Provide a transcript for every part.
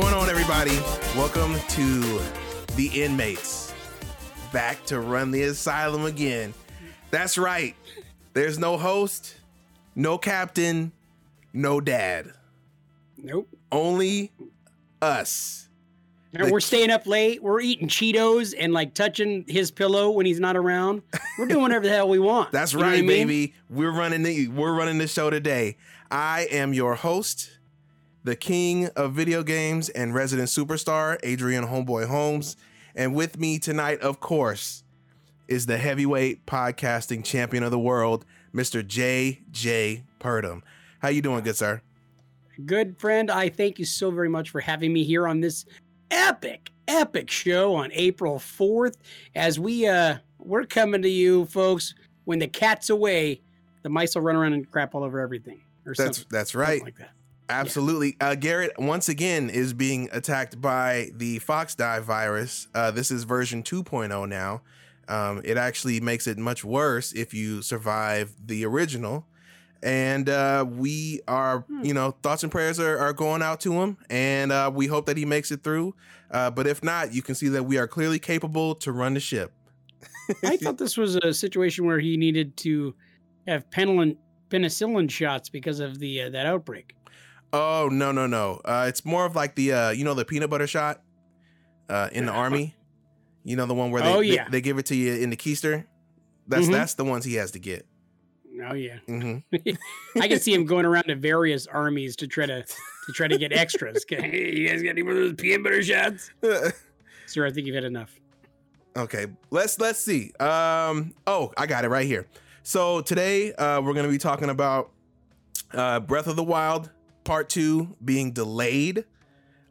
Going on, everybody? Welcome to the inmates. Back to run the asylum again. That's right. There's no host, no captain, no dad. Nope. Only us. And we're staying up late. We're eating Cheetos and like touching his pillow when he's not around. We're doing whatever the hell we want. That's You right, I mean? baby. We're running the we're running the show today. I am your host, the king of video games and resident superstar, Adrian Homeboy Holmes. And with me tonight, of course, is the heavyweight podcasting champion of the world, Mr. J.J. Purdom. How you doing, good sir? Good friend, I thank you so very much for having me here on this epic, epic show on April 4th. As we uh we're coming to you, folks, when the cat's away, the mice will run around and crap all over everything. Or That's something, that's something right. like that. Absolutely. Uh, Garrett, once again, is being attacked by the Fox Die virus. Uh, this is version 2.0 now. Um, it actually makes it much worse if you survive the original. And uh, we are, you know, thoughts and prayers are, are going out to him. And uh, we hope that he makes it through. Uh, but if not, you can see that we are clearly capable to run the ship. I thought this was a situation where he needed to have penicillin penicillin shots because of the uh, that outbreak. Oh, no, no, no. Uh, it's more of like the, uh, you know, the peanut butter shot uh, in the army. You know, the one where they, Oh, they- yeah. they, give it to you in the keister. That's Mhm. that's the ones he has to get. Oh yeah. hmm I can see him going around to various armies to try to to try to get extras. Hey, you guys got any more of those peanut butter shots? Sir, I think you've had enough. okay, let's let's see. Um, oh, I got it right here. So today uh, we're gonna be talking about uh, Breath of the Wild Part Two being delayed.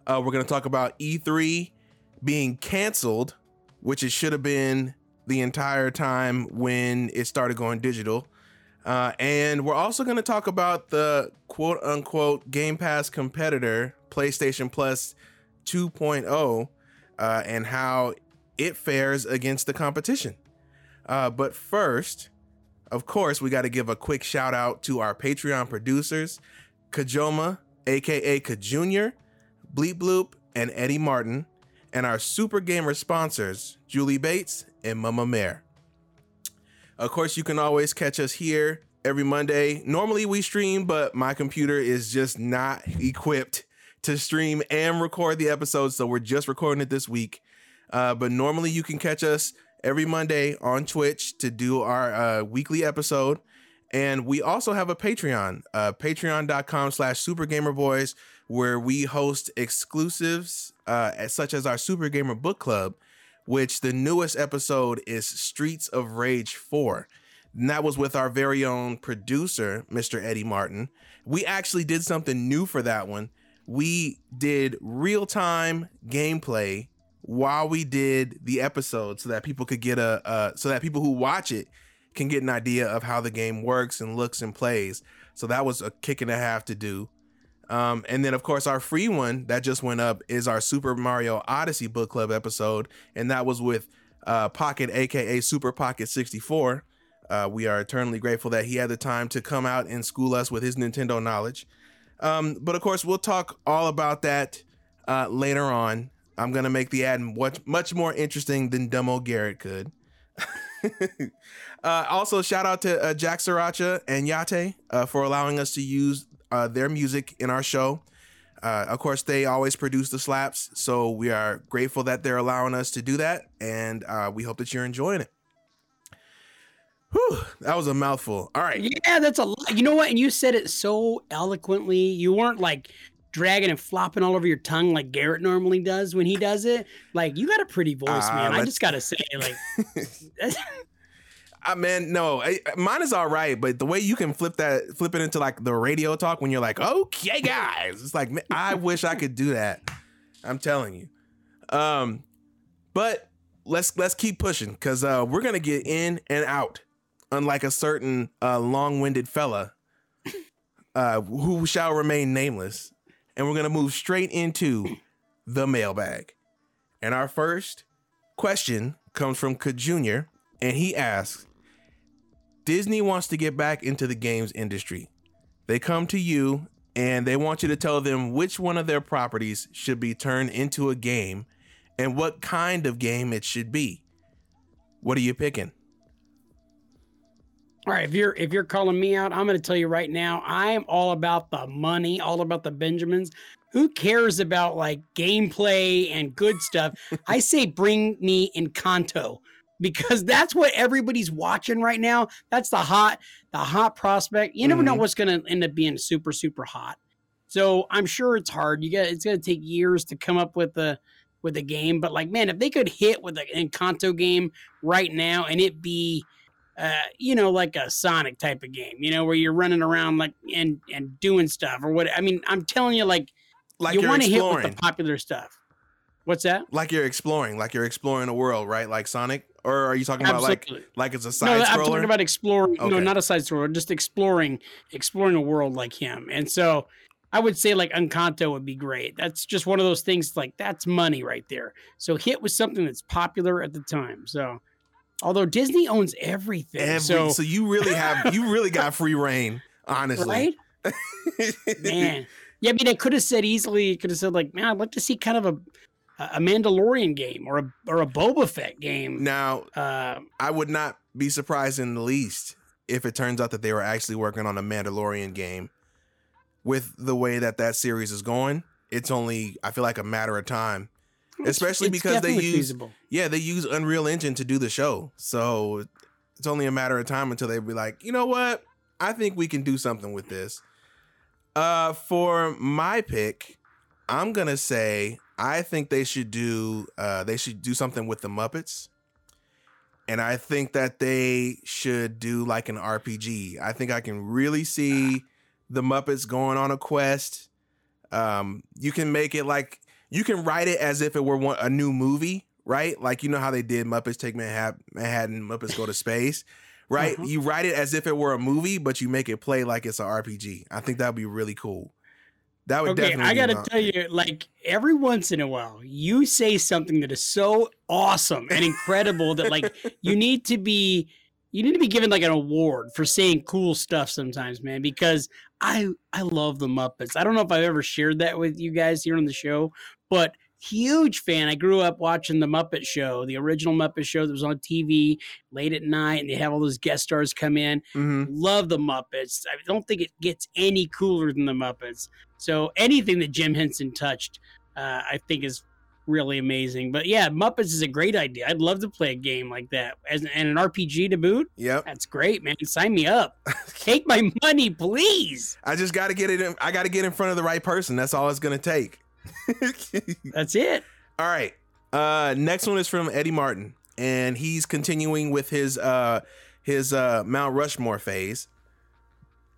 Uh, we're gonna talk about E3 being canceled, which it should have been the entire time when it started going digital. Uh, and we're also going to talk about the quote unquote Game Pass competitor, PlayStation Plus 2.0, uh, and how it fares against the competition. Uh, but first, of course, we got to give a quick shout out to our Patreon producers, Kajoma, aka Kajunior, Bleep Bloop, and Eddie Martin, and our Super Gamer sponsors, Julie Bates and Mama Mare. Of course, you can always catch us here every Monday. Normally we stream, but my computer is just not equipped to stream and record the episodes, so we're just recording it this week. Uh, but normally you can catch us every Monday on Twitch to do our uh, weekly episode. And we also have a Patreon, uh, patreon.com slash supergamerboys, where we host exclusives uh, such as our Super Gamer Book Club, which the newest episode is Streets of Rage 4. And that was with our very own producer, Mr. Eddie Martin. We actually did something new for that one. We did real time gameplay while we did the episode so that people could get a, uh, so that people who watch it can get an idea of how the game works and looks and plays. So that was a kick and a half to do. Um, and then, of course, our free one that just went up is our Super Mario Odyssey Book Club episode, and that was with uh, Pocket, aka Super Pocket 64. Uh, we are eternally grateful that he had the time to come out and school us with his Nintendo knowledge. Um, but of course, we'll talk all about that uh, later on. I'm gonna make the ad much much more interesting than Dumbo Garrett could. uh, also, shout out to uh, Jack Sriracha and Yate uh, for allowing us to use uh, their music in our show. Uh, of course, they always produce the slaps, so we are grateful that they're allowing us to do that, and uh, we hope that you're enjoying it. Whew, that was a mouthful. All right. Yeah, that's a lot. You know what? And you said it so eloquently. You weren't like dragging and flopping all over your tongue like Garrett normally does when he does it. Like you got a pretty voice, Uh, man. I just gotta say, like, I man, no, I, mine is all right, but the way you can flip that, flip it into like the radio talk when you're like, okay, guys, it's like man, I wish I could do that. I'm telling you. Um, but let's let's keep pushing because uh, we're gonna get in and out, unlike a certain uh, long-winded fella, uh, who shall remain nameless, and we're gonna move straight into the mailbag. And our first question comes from Ka Jr. and he asks Disney wants to get back into the games industry. They come to you and they want you to tell them which one of their properties should be turned into a game and what kind of game it should be. What are you picking? All right, if you're if you're calling me out, I'm gonna tell you right now, I am all about the money, all about the Benjamins. Who cares about like gameplay and good stuff? I say bring me Encanto because that's what everybody's watching right now. That's the hot, the hot prospect. You never know Mhm. what's gonna end up being super, super hot. So I'm sure it's hard. You got it's gonna take years to come up with the with a game, but like man, if they could hit with an Encanto game right now and it be uh, you know, like a Sonic type of game, you know, where you're running around like and and doing stuff or what. I mean, I'm telling you, like, Like you want to hit with the popular stuff. What's that? like you're exploring, like you're exploring the world, right? Like Sonic? Or are you talking about like Absolutely. like it's a side? No, I'm talking about exploring. No, not a side scroller, just exploring, exploring a world like him. And so, I would say like Encanto would be great. That's just one of those things. Like that's money right there. So hit with something that's popular at the time. So, although Disney owns everything, Every, so, so you really have you really got free reign, honestly. right, man. Yeah, I mean, I could have said easily. Could have said like, man, I'd like to see kind of a a Mandalorian game or a or a Boba Fett game. now, Uh, I would not be surprised in the least if it turns out that they were actually working on a Mandalorian game. With the way that that series is going, it's only I feel like a matter of time. Especially it's because they use- feasible. Yeah, they use Unreal Engine to do the show, so it's only a matter of time until they be like, you know what? I think we can do something with this. Uh, for my pick, I'm gonna say I think they should do uh they should do something with the Muppets. And I think that they should do like an RPG. I think I can really see the Muppets going on a quest. Um, you can make it like you can write it as if it were one, a new movie, right? Like you know how they did Muppets Take Manhattan, Manhattan Muppets Go to Space, right? Uh-huh. You write it as if it were a movie, but you make it play like it's an RPG. I think that would be really cool. That would definitely Okay, definitely. I gotta tell you, like every once in a while, you say something that is so awesome and incredible that like you need to be you need to be given like an award for saying cool stuff sometimes, man, because I I love the Muppets. I don't know if I've ever shared that with you guys here on the show, but huge fan. I grew up watching the Muppet Show, the original Muppet Show that was on TV late at night, and they have all those guest stars come in. Mhm. Love the Muppets. I don't think it gets any cooler than the Muppets. So anything that Jim Henson touched, uh, I think is really amazing. But yeah, Muppets is a great idea. I'd love to play a game like that as and an RPG to boot. Yep. That's great, man. Sign me up. Take my money, please. I just got to get it. In, I got to get in front of the right person. That's all it's gonna take. That's it. All right. Uh next one is from Eddie Martin and he's continuing with his uh his uh Mount Rushmore phase.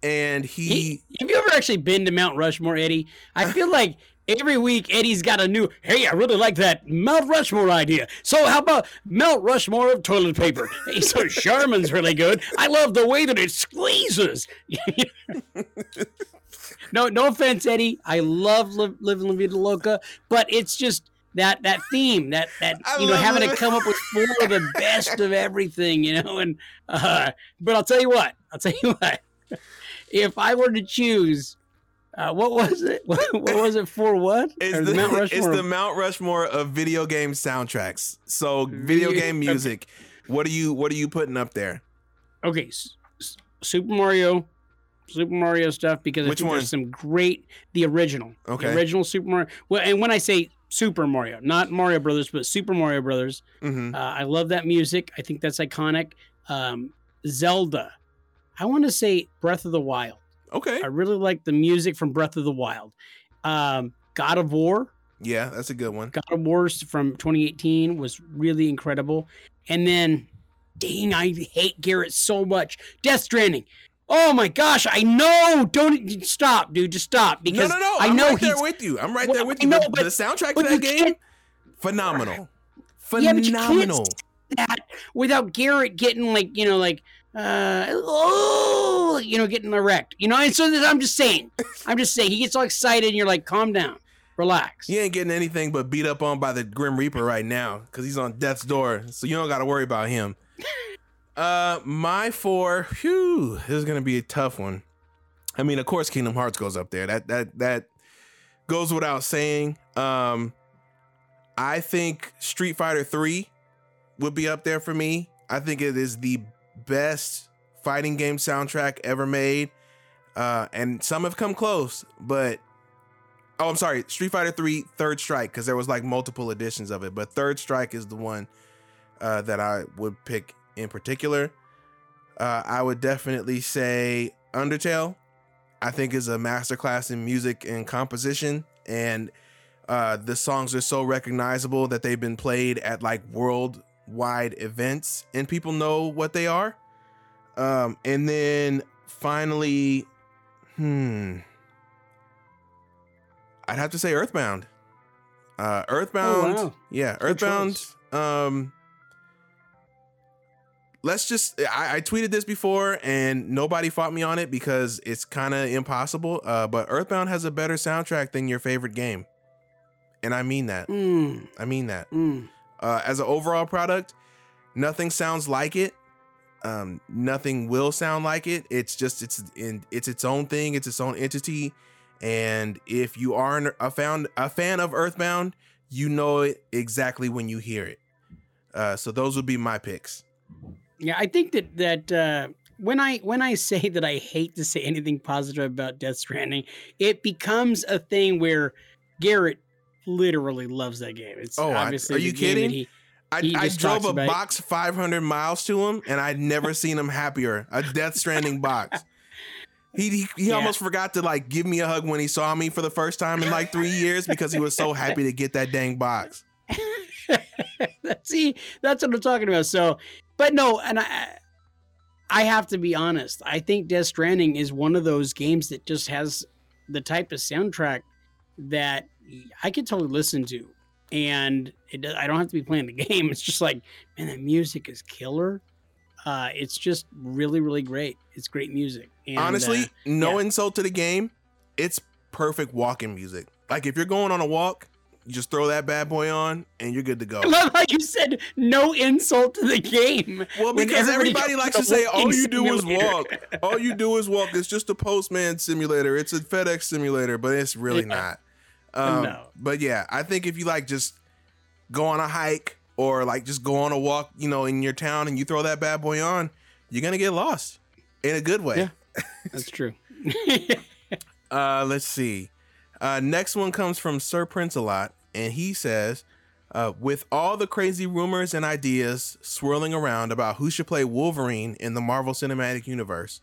And he, He- have you ever actually been to Mount Rushmore, Eddie? I feel like every week Eddie's got a new. Hey, I really like that Mount Rushmore idea. So how about Mount Rushmore of toilet paper? Hey, so Charmin's really good. I love the way that it squeezes. no, no offense, Eddie. I love li- living La Vida Loca, but it's just that that theme that that I you know having it. to come up with four of the best of everything, you know. And uh, but I'll tell you what. I'll tell you what. If I were to choose Uh, what was it? What, what was it for? What? It's the, Mount it's Rushmore? the Mount Rushmore of video game soundtracks. So video Video- game music. What are you what are you putting up there? okay, S- S- Super Mario, Super Mario stuff because Which I think one? there's some great the original, Okay. the original Super Mario. Well, and when I say Super Mario, not Mario Brothers, but Super Mario Brothers, hmm uh, I love that music. I think that's iconic. Um, Zelda, I want to say Breath of the Wild. Okay. I really like the music from Breath of the Wild. Um, God of War, Yeah, that's a good one. God of War from 2018 was really incredible. And then, dang, I hate Garrett so much. Death Stranding. Oh my gosh, I know. Don't stop, dude. Just stop because no, no. I I'm know right he's there with you. I'm right Well, there with you. know, the, but- the soundtrack but to that game, can't- phenomenal. Yeah, but you can't Phenomenal. that without Garrett getting like you know like uh oh you know getting erect. You know, and so I'm just saying. I'm just saying he gets all excited and you're like, calm down, relax. He ain't getting anything but beat up on by the Grim Reaper right now because he's on death's door. So you don't got to worry about him. uh, my four. Whew, this is gonna be a tough one. I mean, of course, Kingdom Hearts goes up there. That that that goes without saying. Um, I think Street Fighter Three would be up there for me. I think it is the best fighting game soundtrack ever made. Uh, and some have come close, but oh, I'm sorry, Street Fighter 3 Third Strike, because there was like multiple editions of it, but Third Strike is the one uh, that I would pick in particular. Uh, I would definitely say Undertale. I think is a masterclass in music and composition, and uh, the songs are so recognizable that they've been played at like worldwide events, and people know what they are. Um, and then finally, hmm, I'd have to say Earthbound. Uh, Earthbound, wow. yeah, Good Earthbound. choice. Um, let's just I, I tweeted this before and nobody fought me on it because it's kind of impossible. Uh, but Earthbound has a better soundtrack than your favorite game, and I mean that. Mm, I mean that. mm. Uh, as an overall product, nothing sounds like it. Um, nothing will sound like it. It's just it's in it's its own thing. It's its own entity. And if you are an, a found a fan of Earthbound, you know it exactly when you hear it. Uh, so those would be my picks. Yeah, I think that that uh, when I when I say that I hate to say anything positive about Death Stranding, it becomes a thing where Garrett literally loves that game. It's Oh, I- obviously are you kidding? he- I, He I drove a about box 500 miles to him, and I'd never seen him happier. A Death Stranding box. He he, he Yeah. almost forgot to like give me a hug when he saw me for the first time in like three years because he was so happy to get that dang box. See, that's what I'm talking about. So, but no, and I, I have to be honest. I think Death Stranding is one of those games that just has the type of soundtrack that I could totally listen to, and it, I don't have to be playing the game. It's just like, man, the music is killer. Uh, it's just really, really great. It's great music. And, Honestly, uh, no yeah. insult to the game, it's perfect walking music. Like if you're going on a walk, you just throw that bad boy on and you're good to go. I love how you said no insult to the game. Well, because everybody everybody likes to to say, all you do is walk. All you do is walk. It's just a postman simulator. It's a FedEx simulator, but it's really Yeah. not. Um, No. But yeah, I think if you like just go on a hike or like just go on a walk, you know, in your town and you throw that bad boy on, you're gonna get lost in a good way. Yeah. That's true. Uh, let's see. Uh, next one comes from Sir Prince a lot, and he says, uh, with all the crazy rumors and ideas swirling around about who should play Wolverine in the Marvel Cinematic Universe,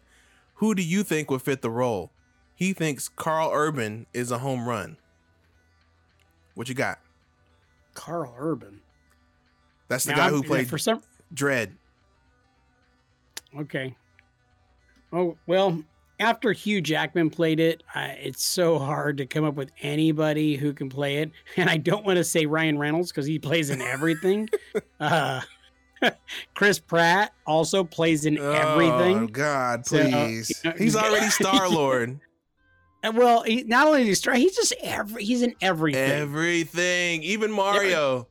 who do you think would fit the role? He thinks Karl Urban is a home run. What you got? Karl Urban. That's the Now, guy who played for some. Dredd. Okay. Oh well, after Hugh Jackman played it, I, it's so hard to come up with anybody who can play it, and I don't want to say Ryan Reynolds because he plays in everything. uh, Chris Pratt also plays in everything. Oh everything. God, So, please. you know, He's already Star Lord. And well, he, not only is he he's just every. He's in everything. Everything, even Mario.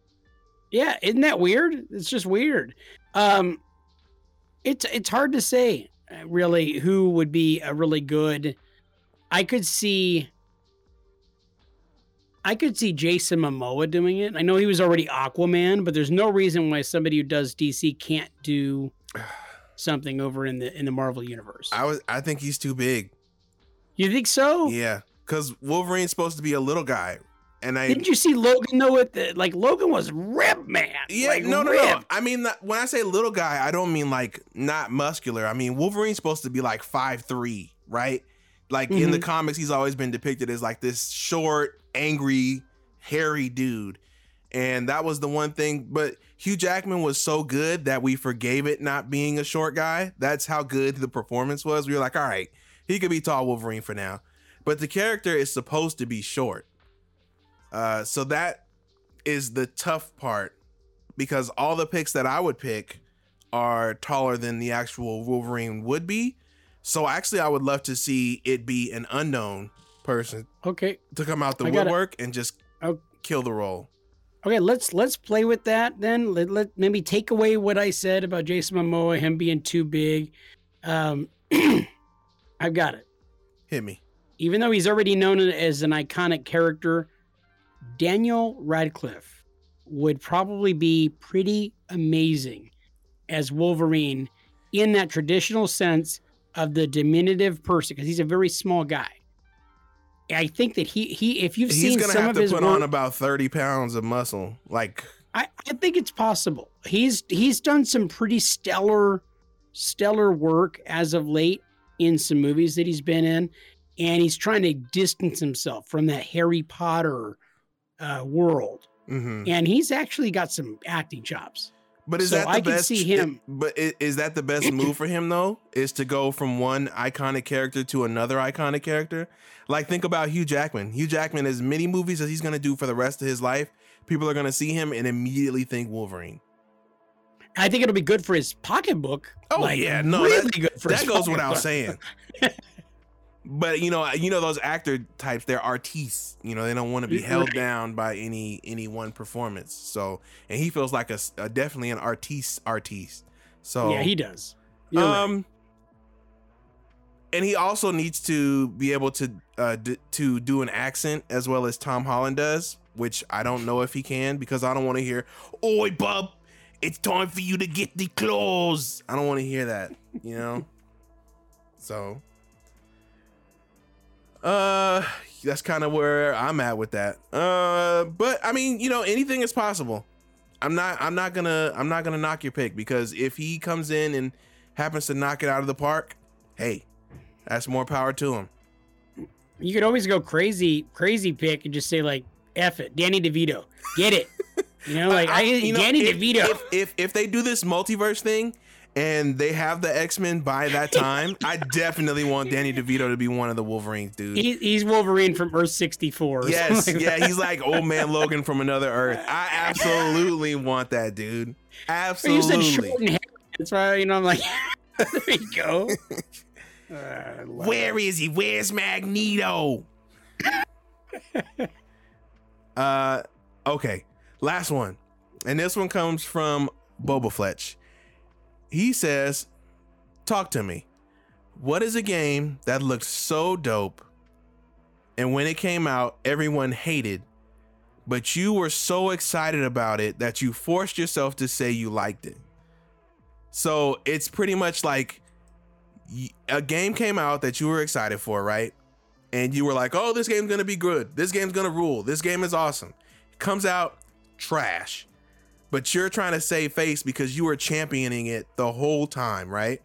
Yeah, isn't that weird? It's just weird. Um, it's it's hard to say uh, really who would be a really good. I could see I could see Jason Momoa doing it. I know he was already Aquaman, but there's no reason why somebody who does DC can't do something over in the in the Marvel universe. I was I think he's too big. You think so? Yeah, because Wolverine's supposed to be a little guy, and I Didn't you see Logan though? With the, like Logan was rib man. Yeah, like, no, no, no. I mean, when I say little guy, I don't mean like not muscular. I mean Wolverine's supposed to be like five three, right? Like in the Mhm. comics, he's always been depicted as like this short, angry, hairy dude, and that was the one thing. But Hugh Jackman was so good that we forgave it not being a short guy. That's how good the performance was. We were like, all right, he could be tall Wolverine for now, but the character is supposed to be short. Uh, so that is the tough part because all the picks that I would pick are taller than the actual Wolverine would be. So actually, I would love to see it be an unknown person Okay. to come out the woodwork and just Oh. kill the role. Okay, let's let's play with that then. Let, let maybe take away what I said about Jason Momoa, him being too big. Um, I've got it. Hit me. Even though he's already known as an iconic character, Daniel Radcliffe would probably be pretty amazing as Wolverine in that traditional sense of the diminutive person because he's a very small guy. I think that he he if you've He's seen gonna some have of to his put work, on about thirty pounds of muscle. Like, I, I think it's possible. He's he's done some pretty stellar stellar work as of late in some movies that he's been in, and he's trying to distance himself from that Harry Potter uh, world. mhm. And he's actually got some acting chops. but is So that the I can best? see him- But is that the best move for him though? Is to go from one iconic character to another iconic character? Like, think about Hugh Jackman. Hugh Jackman, as many movies as he's gonna do for the rest of his life, people are gonna see him and immediately think Wolverine. I think it'll be good for his pocketbook. Oh, yeah, no, really that- good for that goes without saying. but you know, you know those actor types, they're artistes. You know, they don't want to be Right. held down by any any one performance. So, and he feels like a definitely an artiste artiste. So Yeah, he does. You're right. um, and he also needs to be able to uh d- to do an accent as well as Tom Holland does, which I don't know if he can because I don't want to hear, "Oi, bub, it's time for you to get the claws." I don't want to hear that, you know. so, uh, that's kind of where I'm at with that. Uh, but I mean, you know, anything is possible. I'm not I'm not gonna I'm not gonna knock your pick because if he comes in and happens to knock it out of the park, hey, that's more power to him. You could always go crazy, crazy pick and just say like, "F it, Danny DeVito, get it." You know, like I, you know, Danny if, DeVito. If, if if they do this multiverse thing and they have the X Men by that time, I definitely want Danny DeVito to be one of the Wolverines, dude. He, he's Wolverine from Earth 64. yes, like yeah, that. he's like old man Logan from another Earth. I absolutely want that, dude. You Absolutely. said short and hairy. That's why, you know, I'm like, there you go. Uh, Where is he? Where's Magneto? uh okay. Last one. And this one comes from Boba Fletch. He says, Talk to me. What is a game that looked so dope and when it came out, everyone hated, but you were so excited about it that you forced yourself to say you liked it? So it's pretty much like a game came out that you were excited for, right? And you were like, "Oh, this game's gonna be good. This game's gonna rule. This game is awesome." It comes out trash, but you're trying to save face because you were championing it the whole time, right?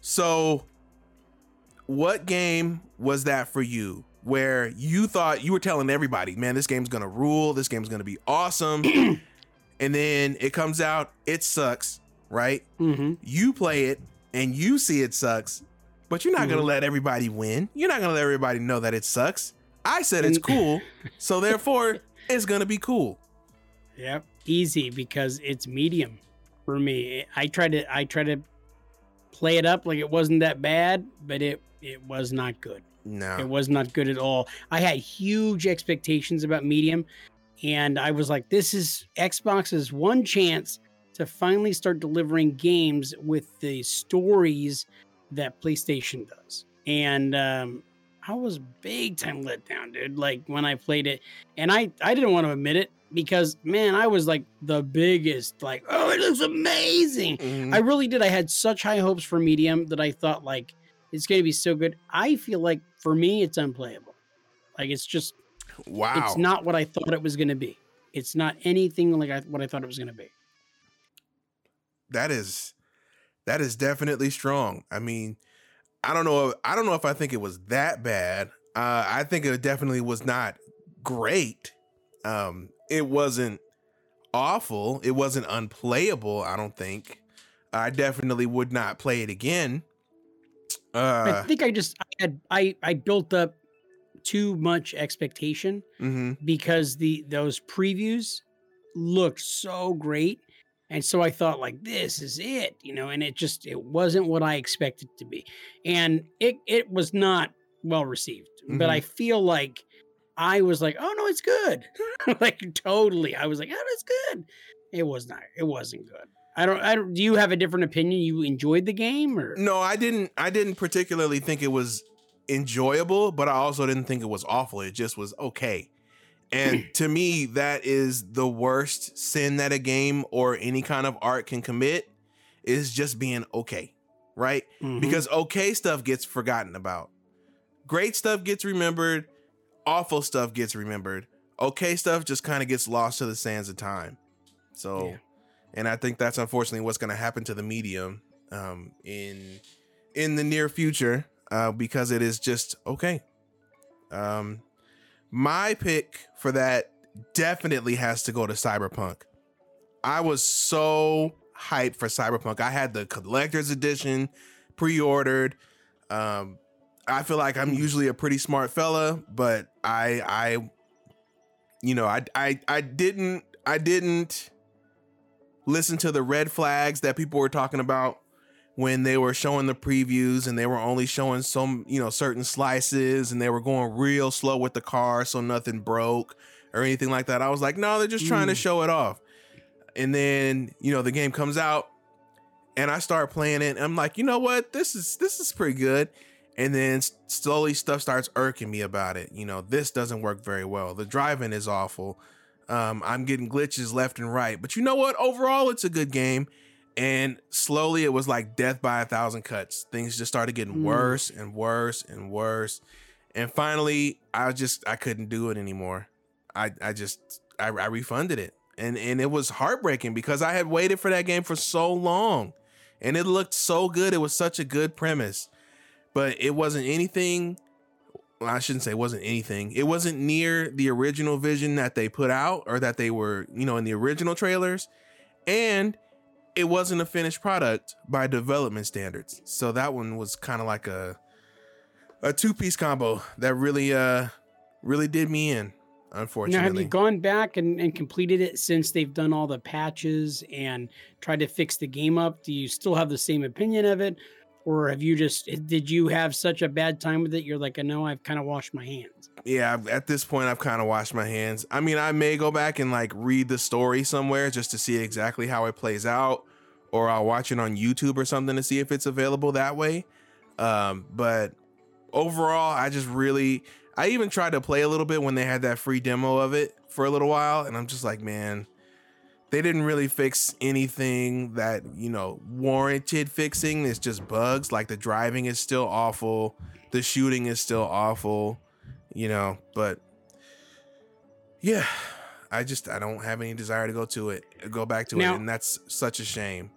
So, what game was that for you? Where you thought you were telling everybody, "Man, this game's gonna rule. This game's gonna be awesome," and then it comes out, it sucks, right? hmm you play it and you see it sucks, but you're not gonna Mhm. let everybody win. You're not gonna let everybody know that it sucks. I said it's cool, so therefore it's gonna be cool. Yep. Easy because it's medium for me. I tried to, I tried to play it up like it wasn't that bad, but it, it was not good. No, it was not good at all. I had huge expectations about Medium, and I was like, this is Xbox's one chance to finally start delivering games with the stories that PlayStation does. And um, I was big time let down, dude. Like when I played it, and I I didn't want to admit it because man, I was like the biggest like, oh, it looks amazing. Mhm. I really did. I had such high hopes for Medium that I thought like it's gonna be so good. I feel like for me, it's unplayable. Like it's just wow. it's not what I thought it was gonna be. It's not anything like I, what I thought it was gonna be. that is that is definitely strong. I mean, I don't know. I don't know if I think it was that bad. Uh, I think it definitely was not great. Um, it wasn't awful. It wasn't unplayable. I don't think. I definitely would not play it again. I Uh, think I just I had I I built up too much expectation mhm. because the those previews looked so great and so i thought like this is it you know and it just it wasn't what i expected to be and it it was not well received but i mm-hmm. feel like i was like oh no it's good like totally i was like oh it's good it was not it wasn't good i don't i don't do you have a different opinion you enjoyed the game or No, I didn't. I didn't particularly think it was enjoyable, but I also didn't think it was awful. It just was okay. And to me, that is the worst sin that a game or any kind of art can commit is just being okay, right? Mhm. Because okay stuff gets forgotten about. Great stuff gets remembered, awful stuff gets remembered. Okay stuff just kind of gets lost to the sands of time. So, Yeah. and I think that's unfortunately what's going to happen to the medium um, in in the near future uh, because it is just okay. Um, my pick for that definitely has to go to Cyberpunk. I was so hyped for Cyberpunk. I had the collector's edition pre-ordered. Um, I feel like I'm usually a pretty smart fella, but I I you know, I I I didn't I didn't listen to the red flags that people were talking about when they were showing the previews and they were only showing some, you know, certain slices and they were going real slow with the car so nothing broke or anything like that. I was like, no, they're just trying to Mm. show it off. And then, you know, the game comes out and I start playing it. I'm like, you know what? This is this is pretty good. And then slowly stuff starts irking me about it. You know, this doesn't work very well. The driving is awful. Um, I'm getting glitches left and right. But you know what? Overall, it's a good game. And slowly it was like death by a thousand cuts. Things just started getting Mm. worse and worse and worse. And finally, I just I couldn't do it anymore. I I just I, I refunded it. And and it was heartbreaking because I had waited for that game for so long. And it looked so good. It was such a good premise. But it wasn't anything well, I shouldn't say it wasn't anything. It wasn't near the original vision that they put out or that they were, you know, in the original trailers. And it wasn't a finished product by development standards. So that one was kind of like a a two-piece combo that really uh really did me in, Unfortunately, Now, have you gone back and, and completed it since they've done all the patches and tried to fix the game up? Do you still have the same opinion of it? Or have you just, did you have such a bad time with it? You're like, I know I've kind of washed my hands. yeah, I've- at this point I've kind of washed my hands. I mean, I may go back and like read the story somewhere just to see exactly how it plays out or I'll watch it on YouTube or something to see if it's available that way. Um, but overall, I just really I even tried to play a little bit when they had that free demo of it for a little while and I'm just like, man, they didn't really fix anything that, you know, warranted fixing. It's just bugs. Like the driving is still awful, the shooting is still awful, you know, but yeah, I just I don't have any desire to go to it, go back to Now- it, and that's such a shame.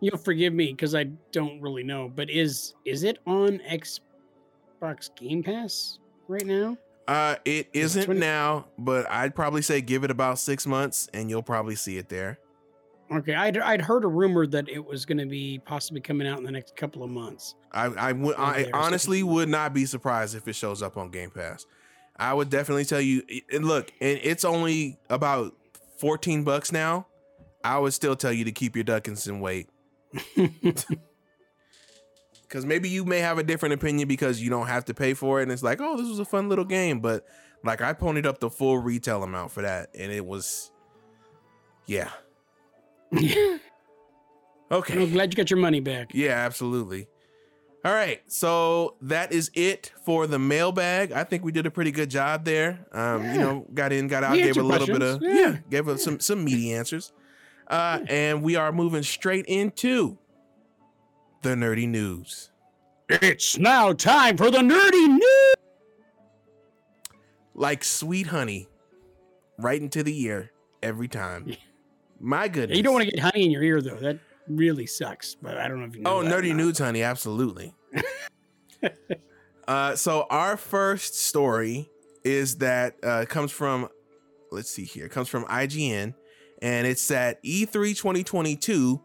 You'll forgive me because I don't really know, but is is it on Xbox Game Pass right now? Uh, it Is it isn't 20 now, but I'd probably say give it about six months, and you'll probably see it there. Okay, I'd, I'd heard a rumor that it was going to be possibly coming out in the next couple of months. I I Oh, I honestly would not be surprised if it shows up on Game Pass. I would definitely tell you. And look, and it's only about fourteen bucks now. I would still tell you to keep your duckins and wait, because maybe you may have a different opinion because you don't have to pay for it, and it's like, oh, this was a fun little game. But like, I ponied up the full retail amount for that, and it was, yeah, okay. I'm glad you got your money back. Yeah, absolutely. All right, so that is it for the mailbag. I think we did a pretty good job there. Um, Yeah. You know, got in, got out, We gave a little bit of yeah, Yeah. gave us some some meaty answers. Uh, and we are moving straight into the nerdy news. It's now time for the nerdy news. Like sweet honey, right into the ear every time. My goodness. You don't want to get honey in your ear though. That really sucks. But I don't know if you know. Oh, nerdy news, honey, absolutely. uh, so our first story is that uh, comes from, let's see here, comes from IGN, and it's that E E3 2022,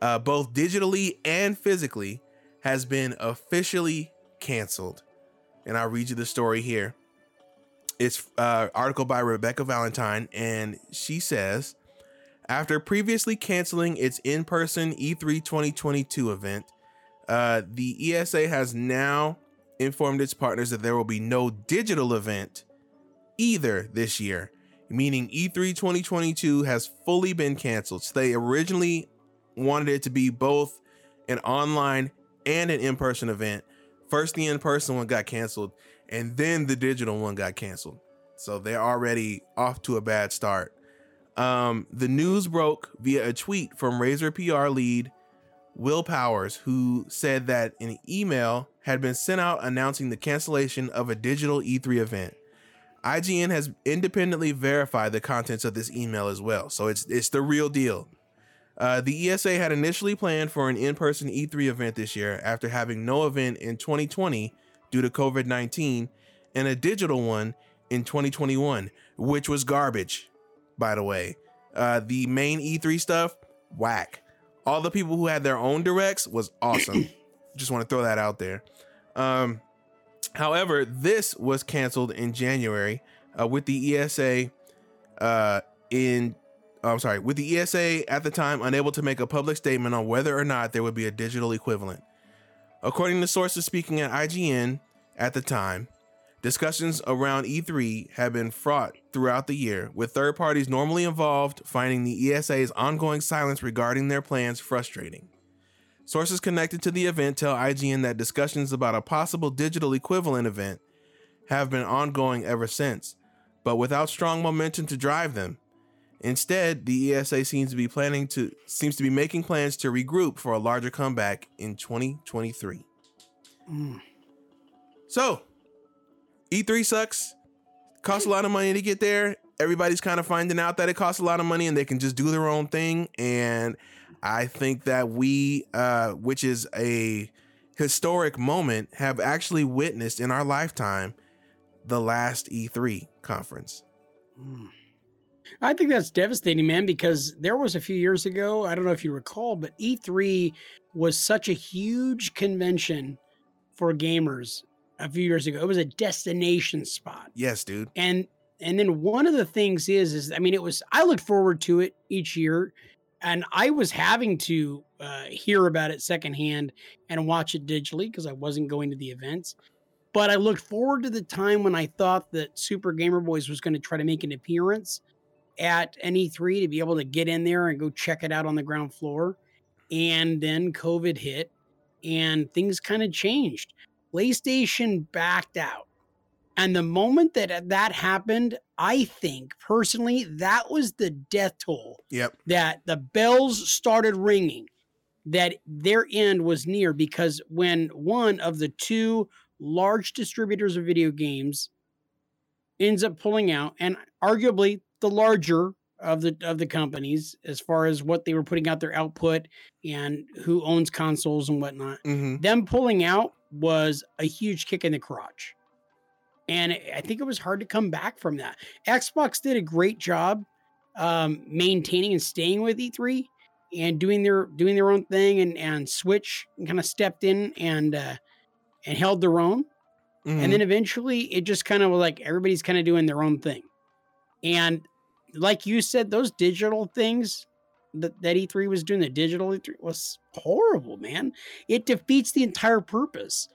uh, both digitally and physically, has been officially canceled. And I'll read you the story here. It's uh, article by Rebecca Valentine, and she says. After previously canceling its in person E E3 2022 event, uh, the ESA has now informed its partners that there will be no digital event either this year, meaning E E3 2022 has fully been canceled. So they originally wanted it to be both an online and an in person event. First, the in person one got canceled, and then the digital one got canceled. So they're already off to a bad start. Um, the news broke via a tweet from Razer PR lead Will Powers, who said that an email had been sent out announcing the cancellation of a digital E3 event. IGN has independently verified the contents of this email as well, so it's it's the real deal. Uh, the ESA had initially planned for an in-person E3 event this year after having no event in 2020 due to COVID-19 and a digital one in 2021, which was garbage by the way. Uh, the main E3 stuff, whack. All the people who had their own directs was awesome. Just want to throw that out there. Um, however, this was canceled in January uh, with the ESA uh, in. oh, I'm sorry, with the ESA at the time unable to make a public statement on whether or not there would be a digital equivalent. According to sources speaking at IGN at the time, Discussions around E3 have been fraught throughout the year, with third parties normally involved finding the ESA's ongoing silence regarding their plans frustrating. Sources connected to the event tell IGN that discussions about a possible digital equivalent event have been ongoing ever since, but without strong momentum to drive them. Instead, the ESA seems to be planning to seems to be making plans to regroup for a larger comeback in 2023. Mm. So, E3 sucks. Costs a lot of money to get there. Everybody's kind of finding out that it costs a lot of money and they can just do their own thing. And I think that we, uh, which is a historic moment, have actually witnessed in our lifetime the last E3 conference. Mm. I think that's devastating, man, because there was a few years ago, I don't know if you recall, but E3 was such a huge convention for gamers a few years ago. It was a destination spot. Yes, dude. And and then one of the things is is I mean it was I looked forward to it each year and I was having to uh, hear about it secondhand and watch it digitally because I wasn't going to the events. But I looked forward to the time when I thought that Super Gamer Boys was going to try to make an appearance at NE3 to be able to get in there and go check it out on the ground floor. And then COVID hit and things kind of changed. PlayStation backed out. And the moment that that happened, I think personally, that was the death toll Yep. that the bells started ringing that their end was near because when one of the two large distributors of video games ends up pulling out and arguably the larger of the of the companies as far as what they were putting out their output and who owns consoles and whatnot hmm them pulling out was a huge kick in the crotch. And I think it was hard to come back from that. Xbox did a great job um, maintaining and staying with E3 and doing their doing their own thing and and Switch kind of stepped in and uh, and held their own. And then eventually it just kind of was like everybody's kind of doing their own thing. And like you said, those digital things that, that E3 was doing, the digital E3 was horrible, man. It defeats the entire purpose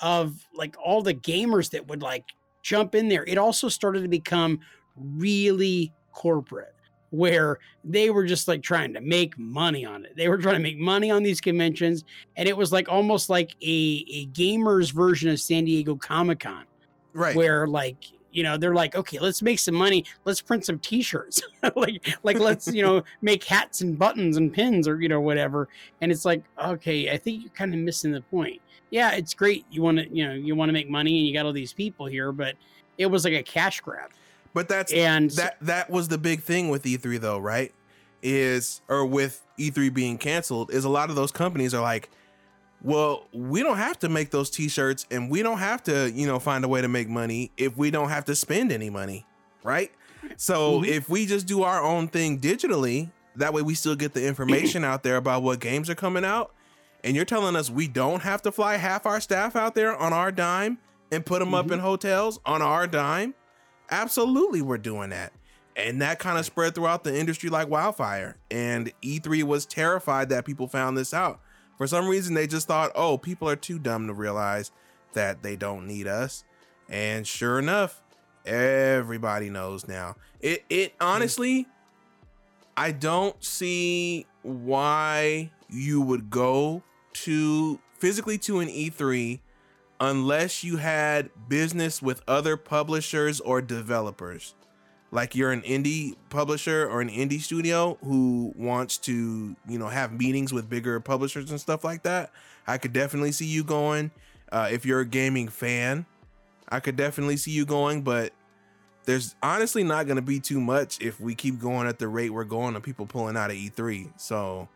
of like all the gamers that would like jump in there. It also started to become really corporate where they were just like trying to make money on it. They were trying to make money on these conventions, and it was like almost like a, a gamer's version of San Diego Comic Con, Right. where like you know they're like, okay, let's make some money, let's print some T-shirts, like like let's you know make hats and buttons and pins or you know whatever. And it's like, okay, I think you're kind of missing the point. Yeah, it's great. You want to you know you want to make money and you got all these people here, but it was like a cash grab. but that's And that that was the big thing with E3 though, right? Is or with E3 being canceled is a lot of those companies are like, well, we don't have to make those t-shirts and we don't have to, you know, find a way to make money if we don't have to spend any money, right? So Mhm. if we just do our own thing digitally, that way we still get the information out there about what games are coming out. And you're telling us we don't have to fly half our staff out there on our dime and put them up in hotels on our dime? Absolutely, we're doing that. And that kind of spread throughout the industry like wildfire. And E3 was terrified that people found this out. For some reason, they just thought, oh, people are too dumb to realize that they don't need us. And sure enough, everybody knows now. It it hmm. honestly, I don't see why you would go to physically to an E3 unless you had business with other publishers or developers. Like you're an indie publisher or an indie studio who wants to, you know, have meetings with bigger publishers and stuff like that. I could definitely see you going. Uh, if you're a gaming fan, I could definitely see you going, but there's honestly not going to be too much if we keep going at the rate we're going and people pulling out of E3. So,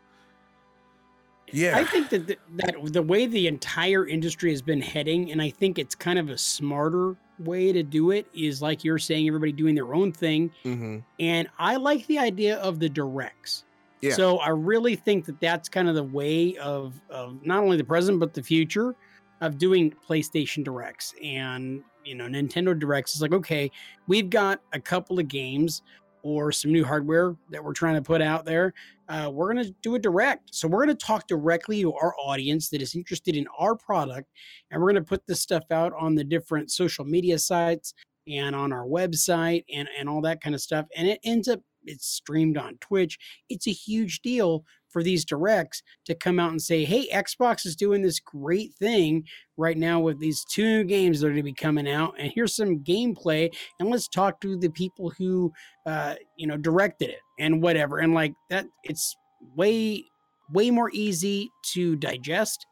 yeah. I think that the, that the way the entire industry has been heading, and I think it's kind of a smarter way to do it, is like you're saying, everybody doing their own thing. hmm And I like the idea of the directs. Yeah. So I really think that that's kind of the way of, of not only the present but the future of doing PlayStation directs and you know Nintendo directs. It's like okay, we've got a couple of games or some new hardware that we're trying to put out there. Uh, we're gonna do a direct, so we're gonna talk directly to our audience that is interested in our product, and we're gonna put this stuff out on the different social media sites and on our website and and all that kind of stuff. And it ends up it's streamed on Twitch. It's a huge deal for these directs to come out and say, "Hey, Xbox is doing this great thing right now with these two games that are going to be coming out, and here's some gameplay, and let's talk to the people who, uh, you know, directed it and whatever." And like that, it's way, way more easy to digest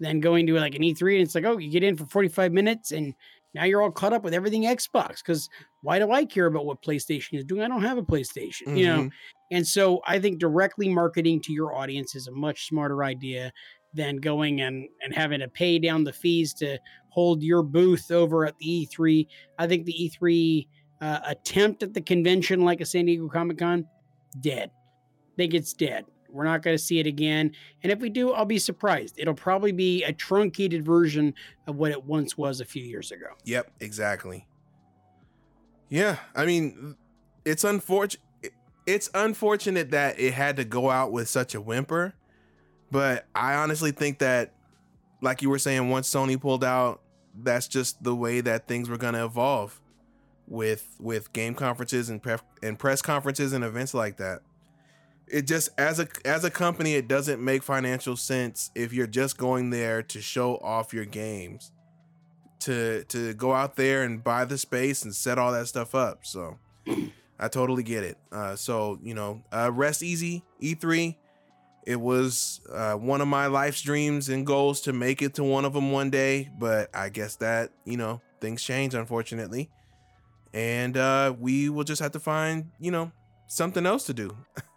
than going to like an E3 and it's like, oh, you get in for 45 minutes and now you're all caught up with everything Xbox. Because why do I care about what PlayStation is doing? I don't have a PlayStation, you know. Mhm. And so I think directly marketing to your audience is a much smarter idea than going and, and having to pay down the fees to hold your booth over at the E3. I think the E3 uh, attempt at the convention, like a San Diego Comic Con, dead. I think it's dead. We're not going to see it again. And if we do, I'll be surprised. It'll probably be a truncated version of what it once was a few years ago. Yep, exactly. Yeah, I mean, it's unfortunate. It's unfortunate that it had to go out with such a whimper, but I honestly think that, like you were saying, once Sony pulled out, that's just the way that things were gonna evolve, with with game conferences and and press conferences and events like that. It just as a as a company, it doesn't make financial sense if you're just going there to show off your games to to go out there and buy the space and set all that stuff up. So I totally get it. Uh, so you know, uh, rest easy. E3. It was uh, one of my life's dreams and goals to make it to one of them one day, but I guess that you know things change unfortunately, and uh, we will just have to find you know something else to do,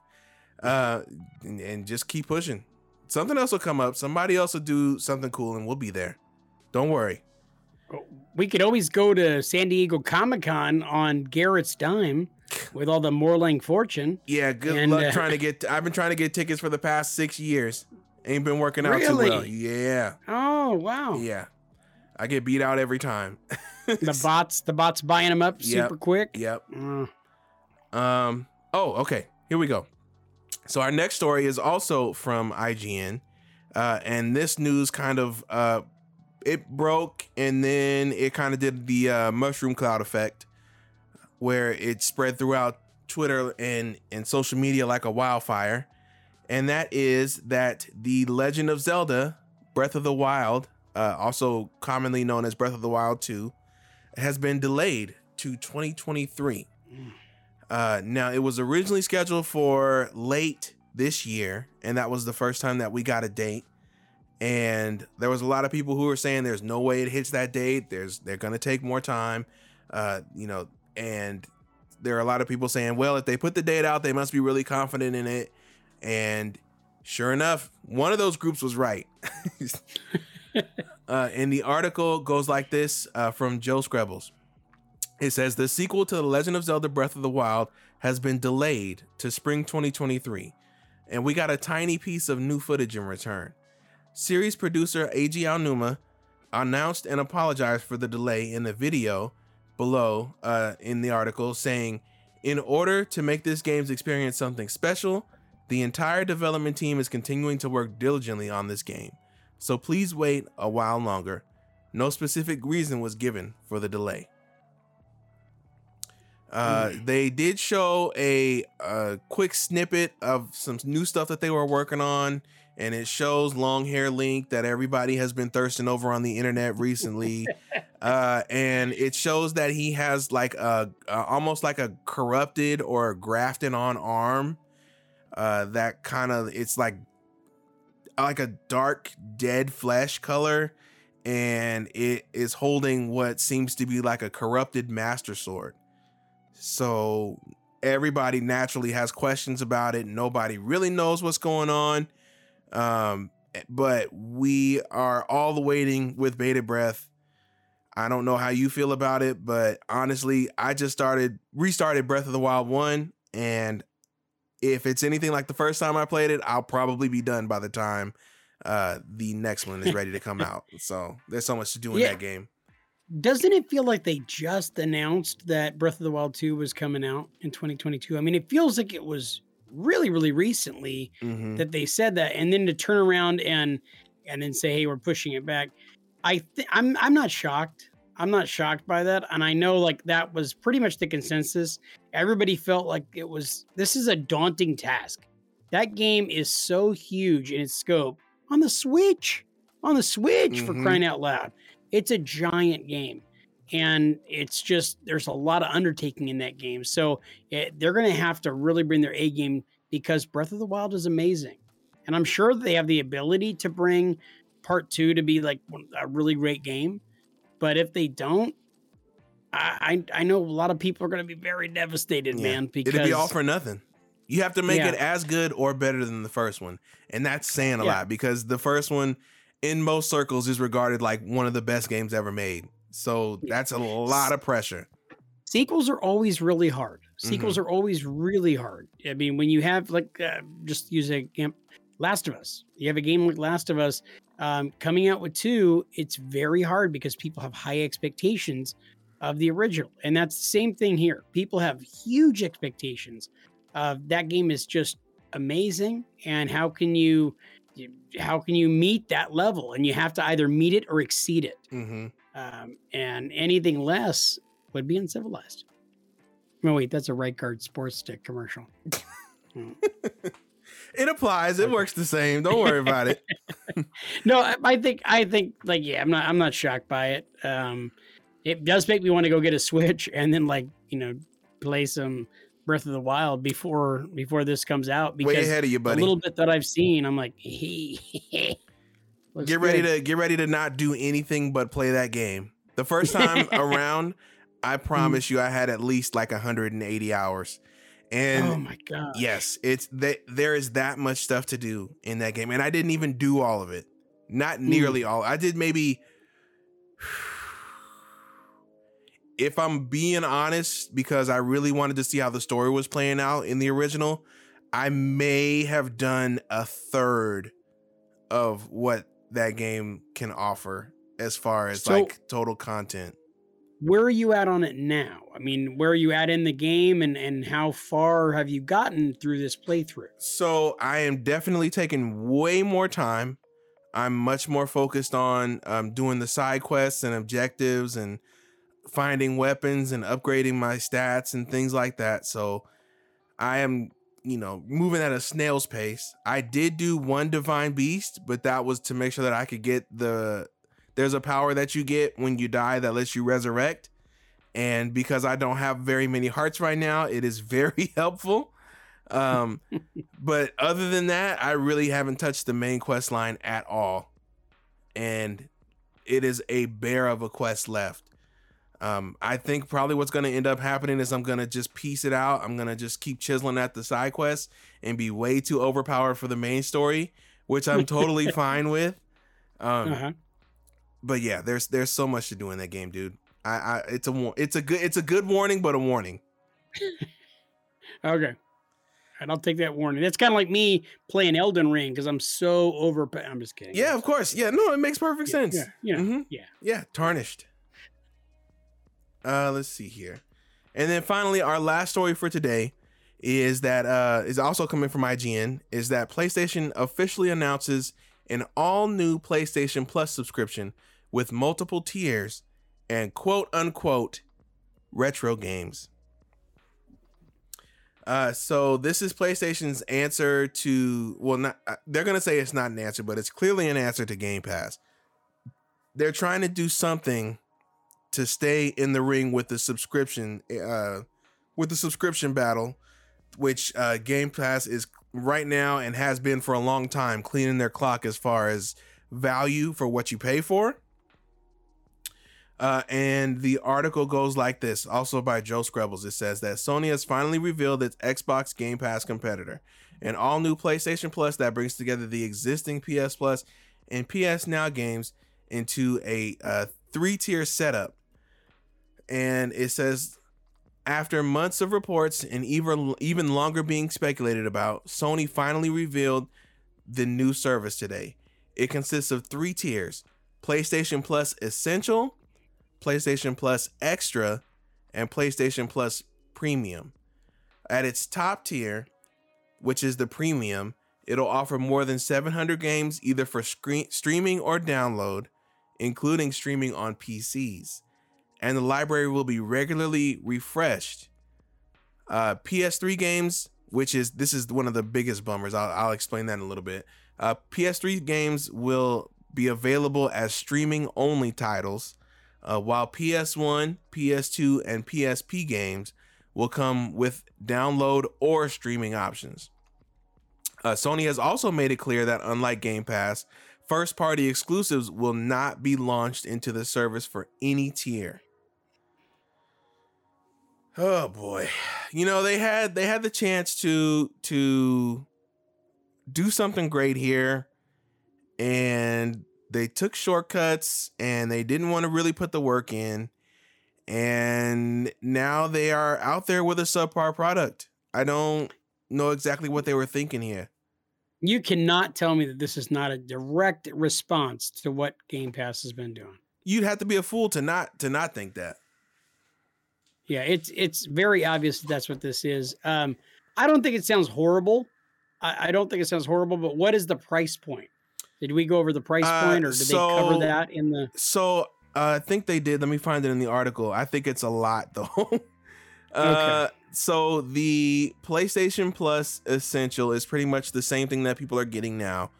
uh, and, and just keep pushing. Something else will come up. Somebody else will do something cool, and we'll be there. Don't worry. We could always go to San Diego Comic Con on Garrett's dime with all the Morlang fortune. Yeah, good And, luck uh, trying to get. I've been trying to get tickets for the past six years. Ain't been working out too well. Really? Yeah, Oh wow! yeah. I get beat out every time. The bots, the bots buying them up Yep. super quick. yep. Uh, Um. Oh, okay. Here we go. So our next story is also from IGN, uh, and this news kind of uh, it broke, and then it kind of did the uh, mushroom cloud effect, where it spread throughout Twitter and and social media like a wildfire, and that is that the Legend of Zelda: Breath of the Wild, uh, also commonly known as Breath of the Wild 2, has been delayed to 2023. Uh, now, it was originally scheduled for late this year, and that was the first time that we got a date. And there was a lot of people who were saying there's no way it hits that date. There's they're gonna take more time, uh, you know. And there are a lot of people saying, well, if they put the date out, they must be really confident in it. And sure enough, one of those groups was right. uh, and the article goes like this uh, from Joe Skrebels. It says the sequel to The Legend of Zelda Breath of the Wild has been delayed to spring 2023, and we got a tiny piece of new footage in return. Series producer Eiji Aonuma announced and apologized for the delay in the video below uh, in the article, saying, In order to make this game's experience something special, the entire development team is continuing to work diligently on this game. So please wait a while longer. No specific reason was given for the delay. Uh, they did show a, a quick snippet of some new stuff that they were working on, and it shows long hair Link that everybody has been thirsting over on the internet recently. uh, and it shows that he has like a, a almost like a corrupted or grafted on arm. Uh, that kind of it's like like a dark dead flesh color, and it is holding what seems to be like a corrupted master sword. So everybody naturally has questions about it. Nobody really knows what's going on. Um, but we are all waiting with bated breath. I don't know how you feel about it, but honestly, I just started restarted Breath of the Wild 1 and if it's anything like the first time I played it, I'll probably be done by the time uh the next one is ready to come out. So there's so much to do in Yeah. that game. Doesn't it feel like they just announced that Breath of the Wild 2 was coming out in 2022? I mean, it feels like it was really, really recently hmm that they said that, and then to turn around and and then say, "Hey, we're pushing it back." I th- I'm I'm not shocked. I'm not shocked by that, and I know like that was pretty much the consensus. Everybody felt like it was. This is a daunting task. That game is so huge in its scope on the Switch. On the Switch, for Mhm. crying out loud, it's a giant game, and it's just there's a lot of undertaking in that game. So it, they're going to have to really bring their A game because Breath of the Wild is amazing. And I'm sure they have the ability to bring part two to be like a really great game. But if they don't, I I, I know a lot of people are going to be very devastated, Yeah. man. Because It'd be all for nothing. You have to make Yeah. it as good or better than the first one. And that's saying a Yeah. lot because the first one in most circles is regarded like one of the best games ever made. So that's a lot of pressure. sequels are always really hard. Mm-hmm. Sequels are always really hard. I mean, when you have like uh, just use a game, Last of Us. You have a game like Last of Us um, coming out with two. It's very hard because people have high expectations of the original, and that's the same thing here. People have huge expectations. Uh, that game is just amazing, and how can you? You- How can you meet that level? And you have to either meet it or exceed it. hmm Um, and anything less would be uncivilized. No, wait, that's a right guard sports stick commercial. It applies. It works the same. Don't worry about it. No, I, I think I think like yeah, I'm not I'm not shocked by it. Um, it does make me want to go get a Switch and then like you know play some Breath of the Wild before before this comes out Way because ahead of you, a little bit that I've seen, I'm like, hey, get ready to get ready to not do anything but play that game. The first time around, I hmm. promise you, I had at least like 180 hours. And oh my god, yes, it's that there is that much stuff to do in that game, and I didn't even do all of it. Not hmm. nearly all. I did maybe. If I'm being honest, because I really wanted to see how the story was playing out in the original, I may have done a third of what that game can offer as far as So- like total content. where are you at on it now? I mean, where are you at in the game, and and how far have you gotten through this playthrough? So I am definitely taking way more time. I'm much more focused on um, doing the side quests and objectives and finding weapons and upgrading my stats and things like that. So I am, you know, moving at a snail's pace. I did do one divine beast, but that was to make sure that I could get the there's a power that you get when you die that lets you resurrect. And because I don't have very many hearts right now, it is very helpful. Um, but other than that, I really haven't touched the main quest line at all. And it is a bear of a quest left. Um, I think probably what's going to end up happening is I'm going to just piece it out. I'm going to just keep chiseling at the side quests and be way too overpowered for the main story, which I'm totally fine with. Um, uh-huh. But yeah, there's there's so much to do in that game, dude. I, I it's a it's a good it's a good warning, but a warning. okay. And I'll take that warning. That's kind of like me playing Elden Ring because I'm so over. I'm just kidding. Yeah, of course. Yeah, no, it makes perfect yeah, sense. Yeah, you know, mm-hmm. yeah, yeah. Tarnished. Uh, let's see here, and then finally, our last story for today is that uh is also coming from IGN. Is that PlayStation officially announces an all new PlayStation Plus subscription with multiple tiers and quote unquote retro games. Uh, so this is PlayStation's answer to well, not uh, they're gonna say it's not an answer, but it's clearly an answer to Game Pass. They're trying to do something to stay in the ring with the subscription, uh, with the subscription battle, which uh, Game Pass is right now and has been for a long time, cleaning their clock as far as value for what you pay for. Uh, and the article goes like this, also by Joe Skrebels. It says that Sony has finally revealed its Xbox Game Pass competitor, an all new PlayStation Plus that brings together the existing PS Plus and PS Now games into a uh, three tier setup. And it says, after months of reports and even, even longer being speculated about, Sony finally revealed the new service today. It consists of three tiers PlayStation Plus Essential, PlayStation Plus Extra, and PlayStation Plus Premium. At its top tier, which is the Premium, it'll offer more than 700 games either for screen- streaming or download, including streaming on PCs. And the library will be regularly refreshed. Uh, PS3 games, which is this is one of the biggest bummers. I'll, I'll explain that in a little bit. Uh, PS3 games will be available as streaming only titles uh, while PS1, PS2, and PSP games will come with download or streaming options. Uh, Sony has also made it clear that, unlike Game Pass, first party exclusives will not be launched into the service for any tier. Oh boy. You know, they had they had the chance to to do something great here and they took shortcuts and they didn't want to really put the work in. And now they are out there with a subpar product. I don't know exactly what they were thinking here. You cannot tell me that this is not a direct response to what Game Pass has been doing. You'd have to be a fool to not to not think that. Yeah, it's it's very obvious that that's what this is. Um, I don't think it sounds horrible. I, I don't think it sounds horrible, but what is the price point? Did we go over the price uh, point, or did so, they cover that in the? So uh, I think they did. Let me find it in the article. I think it's a lot though. uh, okay. So the PlayStation Plus Essential is pretty much the same thing that people are getting now,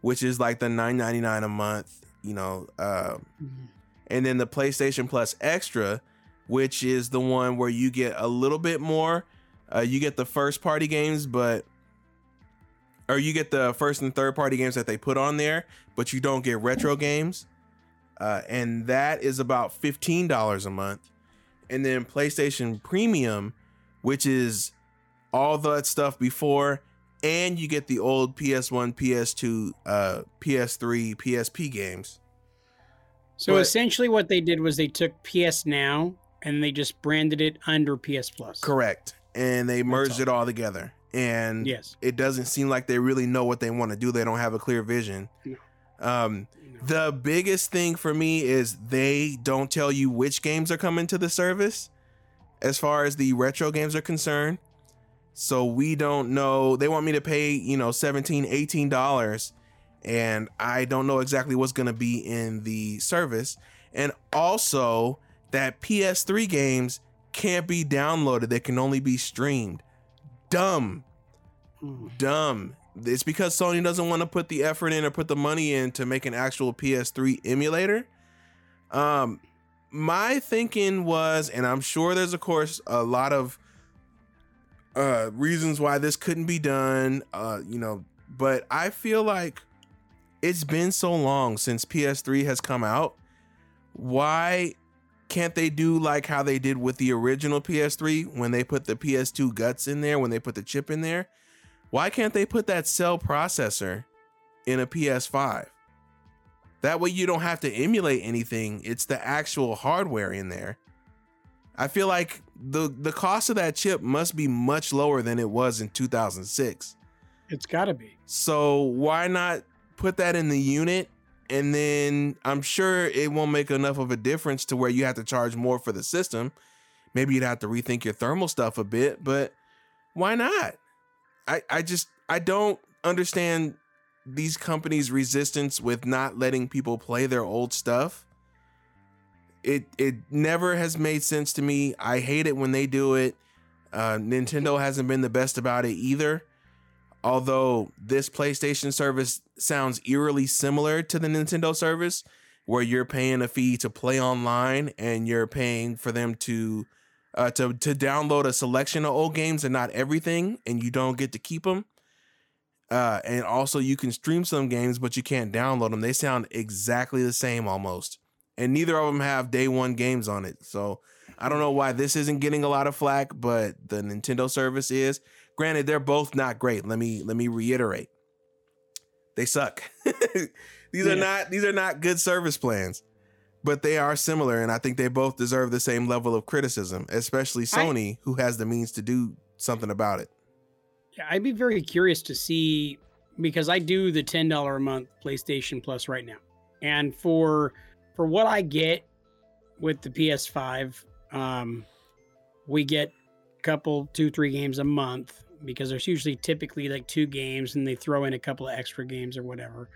which is like the nine ninety nine a month. You know, uh, mm-hmm. and then the PlayStation Plus Extra, which is the one where you get a little bit more. Uh, you get the first party games, but or you get the first and third party games that they put on there, but you don't get retro games. Uh, and that is about $15 a month. And then PlayStation Premium, which is all that stuff before, and you get the old PS1, PS2, uh, PS3, PSP games. So but, essentially, what they did was they took PS Now and they just branded it under PS Plus. Correct. And they merged all. it all together and yes. it doesn't seem like they really know what they want to do. They don't have a clear vision. No. Um, no. The biggest thing for me is they don't tell you which games are coming to the service as far as the retro games are concerned. So we don't know. They want me to pay, you know, 17 $18 and I don't know exactly what's going to be in the service. And also that PS3 games can't be downloaded. They can only be streamed dumb. Hmm. Dumb. It's because Sony doesn't want to put the effort in or put the money in to make an actual PS3 emulator. Um, my thinking was, and I'm sure there's of course a lot of uh reasons why this couldn't be done. Uh, you know, but I feel like it's been so long since PS3 has come out. Why can't they do like how they did with the original PS3 when they put the PS2 guts in there, when they put the chip in there? Why can't they put that cell processor in a PS5? That way you don't have to emulate anything. It's the actual hardware in there. I feel like the the cost of that chip must be much lower than it was in 2006. It's got to be. So why not put that in the unit and then I'm sure it won't make enough of a difference to where you have to charge more for the system. Maybe you'd have to rethink your thermal stuff a bit, but why not? I I just I don't understand these companies' resistance with not letting people play their old stuff. It it never has made sense to me. I hate it when they do it. Uh, Nintendo hasn't been the best about it either. Although this PlayStation service sounds eerily similar to the Nintendo service, where you're paying a fee to play online and you're paying for them to uh, to to download a selection of old games and not everything, and you don't get to keep them. Uh, and also, you can stream some games, but you can't download them. They sound exactly the same almost, and neither of them have day one games on it. So I don't know why this isn't getting a lot of flack, but the Nintendo service is. Granted, they're both not great. Let me let me reiterate. They suck. these are not these are not good service plans, but they are similar, and I think they both deserve the same level of criticism, especially I- Sony, who has the means to do something about it. Yeah, I'd be very curious to see because I do the ten dollar a month PlayStation Plus right now, and for for what I get with the PS5, um, we get couple, two, three games a month because there's usually typically like two games, and they throw in a couple of extra games or whatever.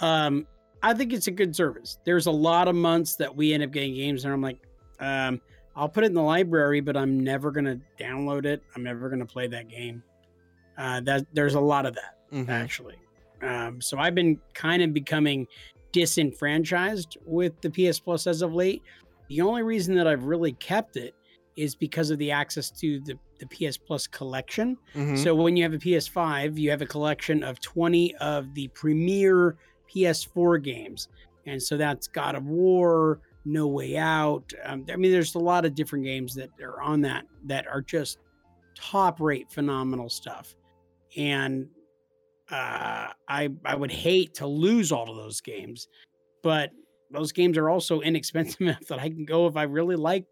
Um, I think it's a good service. There's a lot of months that we end up getting games, and I'm like, um, I'll put it in the library, but I'm never gonna download it. I'm never gonna play that game. Uh, that there's a lot of that Mhm. actually. Um, so I've been kind of becoming disenfranchised with the PS Plus as of late. The only reason that I've really kept it is because of the access to the, the PS Plus collection. Mhm. So when you have a PS5, you have a collection of 20 of the premier PS4 games. And so that's God of War, No Way Out. Um, I mean, there's a lot of different games that are on that that are just top rate phenomenal stuff. And uh, I I would hate to lose all of those games, but those games are also inexpensive enough that I can go if I really like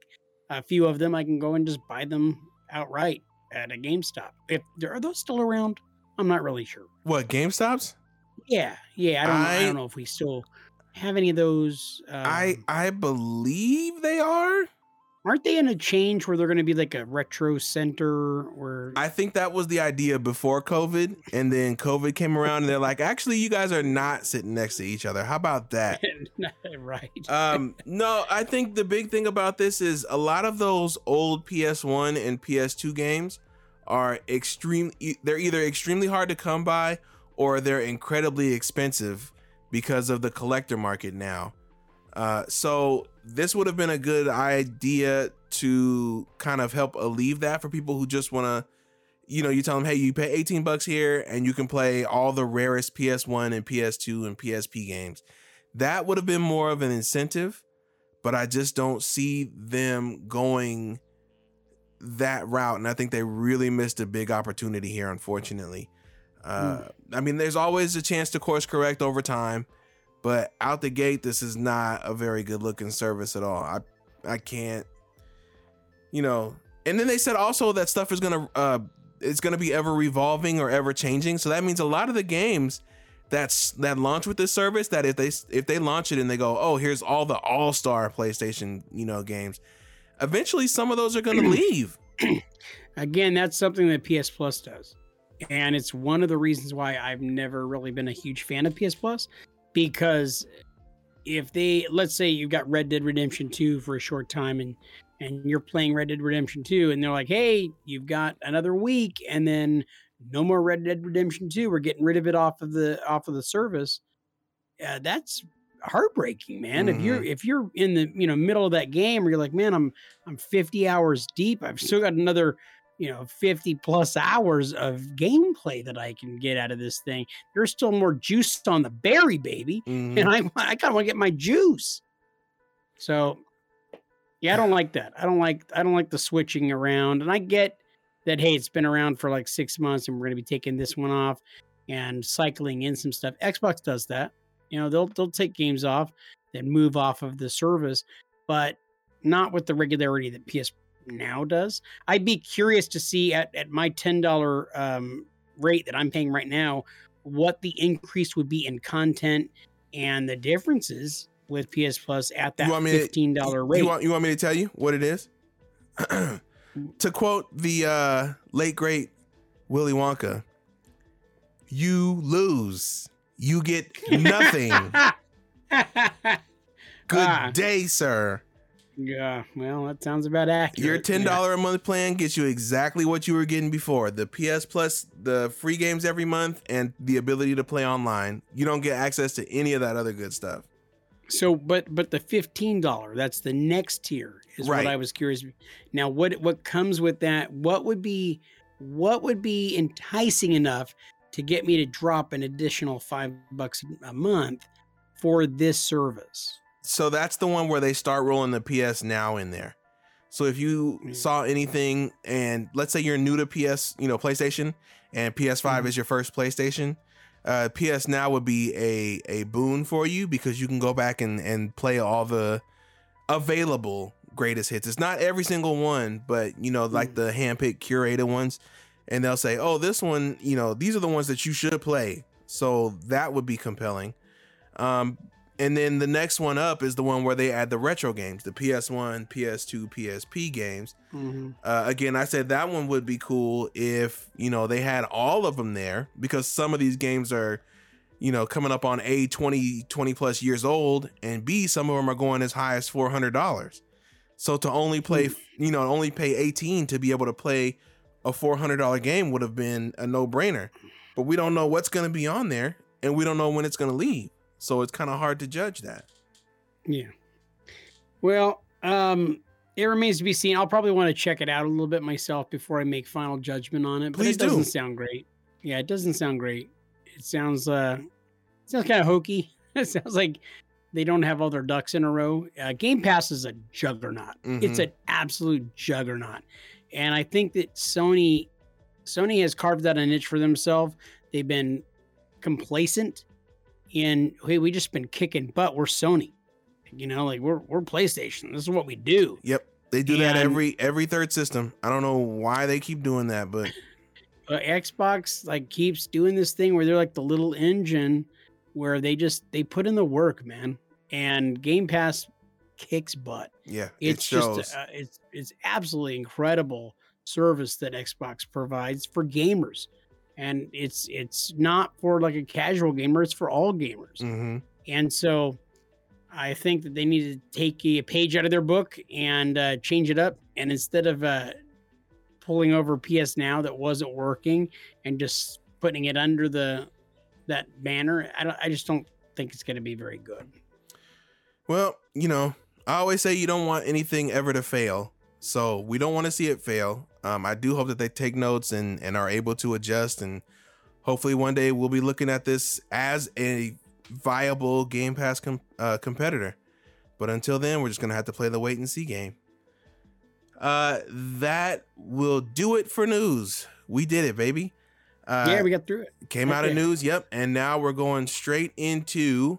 a few of them, I can go and just buy them outright at a GameStop. If there are those still around, I'm not really sure. what GameStops? Yeah, yeah. I don't. know, I, I- don't know if we still have any of those. Um, I I believe they are. Aren't they in a change where they're going to be like a retro center or I think that was the idea before COVID, and then COVID came around, and they're like, actually, you guys are not sitting next to each other. How about that? right? um, no, I think the big thing about this is a lot of those old PS1 and PS2 games are extreme. They're either extremely hard to come by or they're incredibly expensive because of the collector market now. Uh, so this would have been a good idea to kind of help alleviate that for people who just want to, you know, you tell them, hey, you pay 18 bucks here and you can play all the rarest PS1 and PS2 and PSP games. That would have been more of an incentive, but I just don't see them going that route. And I think they really missed a big opportunity here, unfortunately. Uh, I mean, there's always a chance to course correct over time, but out the gate, this is not a very good looking service at all. I I can't, you know. And then they said also that stuff is gonna uh it's gonna be ever revolving or ever changing. So that means a lot of the games that's that launch with this service that if they if they launch it and they go oh here's all the all star PlayStation you know games, eventually some of those are gonna leave. Again, that's something that PS Plus does. And it's one of the reasons why I've never really been a huge fan of PS Plus because if they let's say you've got Red Dead Redemption 2 for a short time and and you're playing Red Dead Redemption 2, and they're like, hey, you've got another week, and then no more Red Dead Redemption 2. We're getting rid of it off of the off of the service. Uh, that's heartbreaking, man. If you're if you're in the you know middle of that game, where you're like, man, I'm I'm 50 hours deep. I've still got another you know 50 plus hours of gameplay that I can get out of this thing. There's still more juice on the berry, baby, Mhm. and I I kind of want to get my juice. So, yeah, I don't like that. I don't like I don't like the switching around, and I get that. Hey, it's been around for like six months, and we're gonna be taking this one off and cycling in some stuff. Xbox does that. You know, they'll they'll take games off, then move off of the service, but not with the regularity that PS Now does. I'd be curious to see at at my ten dollar um, rate that I'm paying right now, what the increase would be in content and the differences with PS Plus at that want me to- fifteen dollar rate. You want you want me to tell you what it is? to quote the uh, late great Willy Wonka, "You lose. You get nothing. Good Ah. day, sir. Yeah, well, that sounds about accurate. Your ten yeah. a month plan gets you exactly what you were getting before. The PS Plus, the free games every month, and the ability to play online. You don't get access to any of that other good stuff. So, but but the fifteen dollar, that's the next tier, is Right. what I was curious. Now, what what comes with that? What would be what would be enticing enough to get me to drop an additional five bucks a month for this service? So that's the one where they start rolling the PS Now in there. So if you Mm. saw anything, and let's say you're new to PS, you know PlayStation, and PS5 Mhm. is your first PlayStation, uh, PS Now would be a a boon for you because you can go back and and play all the available greatest hits. It's not every single one, but you know like Mm. the handpicked curated ones, and they'll say, oh, this one, you know, these are the ones that you should play. So that would be compelling. Um, and then the next one up is the one where they add the retro games, the PS1, PS2, PSP games. Uh, again, I said that one would be cool if you know they had all of them there because some of these games are, you know, coming up on a 20 20 plus years old, and b some of them are going as high as four hundred dollars. So to only play, you know, only pay eighteen to be able to play a four hundred dollar game would have been a no brainer. But we don't know what's going to be on there, and we don't know when it's going to leave. So it's kind of hard to judge that. Yeah. Well, um, it remains to be seen. I'll probably want to check it out a little bit myself before I make final judgment on it. But Please it do. doesn't sound great. Yeah, it doesn't sound great. It sounds uh it sounds kind of hokey. It sounds like they don't have all their ducks in a row. Uh, Game Pass is a juggernaut. It's Mhm. an absolute juggernaut. And I think that Sony Sony has carved out a niche for themselves. They've been complacent in hey, we just been kicking butt. We're Sony. You know, like we're we're PlayStation. This is what we do. Yep, they do that every every third system. I don't know why they keep doing that, but But Xbox like keeps doing this thing where they're like the little engine where they just they put in the work, man. And Game Pass kicks butt. yeah, It's it shows. just uh, it's it's absolutely incredible service that Xbox provides for gamers. And it's it's not for like a casual gamer, it's for all gamers. hmm And so I think that they need to take a page out of their book and uh, change it up. And instead of uh, pulling over PS Now that wasn't working and just putting it under the that banner, I don't. I just don't think it's going to be very good. Well, you know, I always say you don't want anything ever to fail, so we don't want to see it fail. Um, I do hope that they take notes and and are able to adjust, and hopefully one day we'll be looking at this as a viable Game Pass com- uh, competitor. But until then, we're just gonna have to play the wait and see game. Uh, that will do it for news. We did it, baby. Uh, yeah, we got through it. Came out of news, yep. And now we're going straight into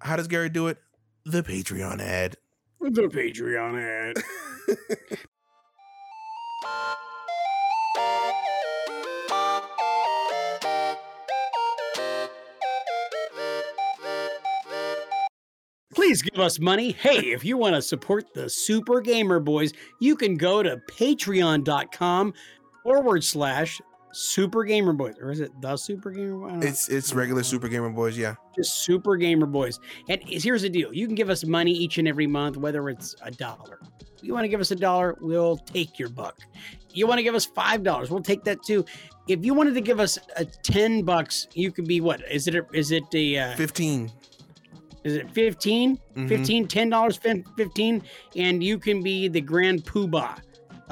how does Gary do it? The Patreon ad. The Patreon ad. Please give us money. Hey, if you want to support the Super Gamer Boys, you can go to patreon.com forward slash Super Gamer Boys, or is it the Super Gamer Boys? I don't know. It's it's regular Super Gamer Boys, yeah. just Super Gamer Boys. And here's the deal: you can give us money each and every month, whether it's a dollar. You want to give us a dollar, we'll take your buck. You want to give us five dollars, we'll take that too. If you wanted to give us a ten bucks, you could be what? Is it? A, is it the? Uh, 15. is it 15 Mhm. 15 10 dollars 15 and you can be the grand poobah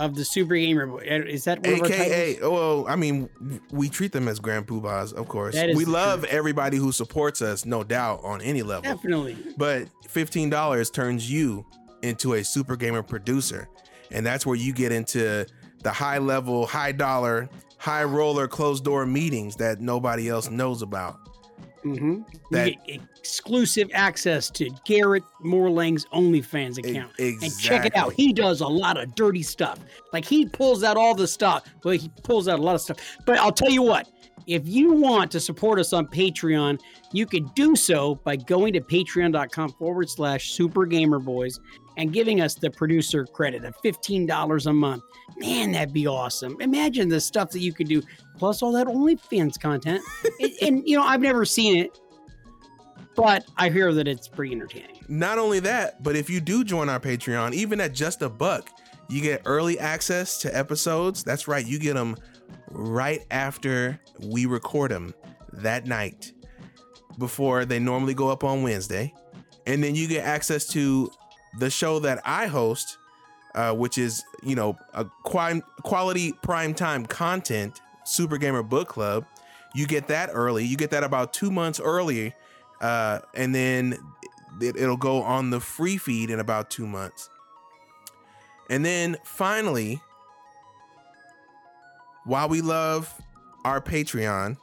of the super gamer Boy. Is that one AKA, oh, well, I mean, we treat them as grand poobahs, of course. We love truth. everybody who supports us, no doubt, on any level. definitely But $15 turns you into a super gamer producer. And that's where you get into the high level, high dollar, high roller closed door meetings that nobody else knows about. Hmm That- you get exclusive access to garrett morlang's onlyfans account. Exactly. and check it out. he does a lot of dirty stuff. Like he pulls out all the stuff. Well he pulls out a lot of stuff. But i'll tell you what. If you want to support us on patreon you can do so by going to patreon.com forward slash super gamer boys and giving us the producer credit of $15 a month man that'd be awesome imagine the stuff that you could do plus all that onlyfans content and, and you know i've never seen it but i hear that it's pretty entertaining Not only that, but if you do join our Patreon, even at just a buck, you get early access to episodes. That's right, you get them right after we record them that night before they normally go up on Wednesday. And then you get access to the show that I host, uh, which is, you know, a quality primetime content, Super Gamer Book Club. You get that early. You get that about two months early. Uh, and then it, it'll go on the free feed in about two months. And then finally, while we love our Patreon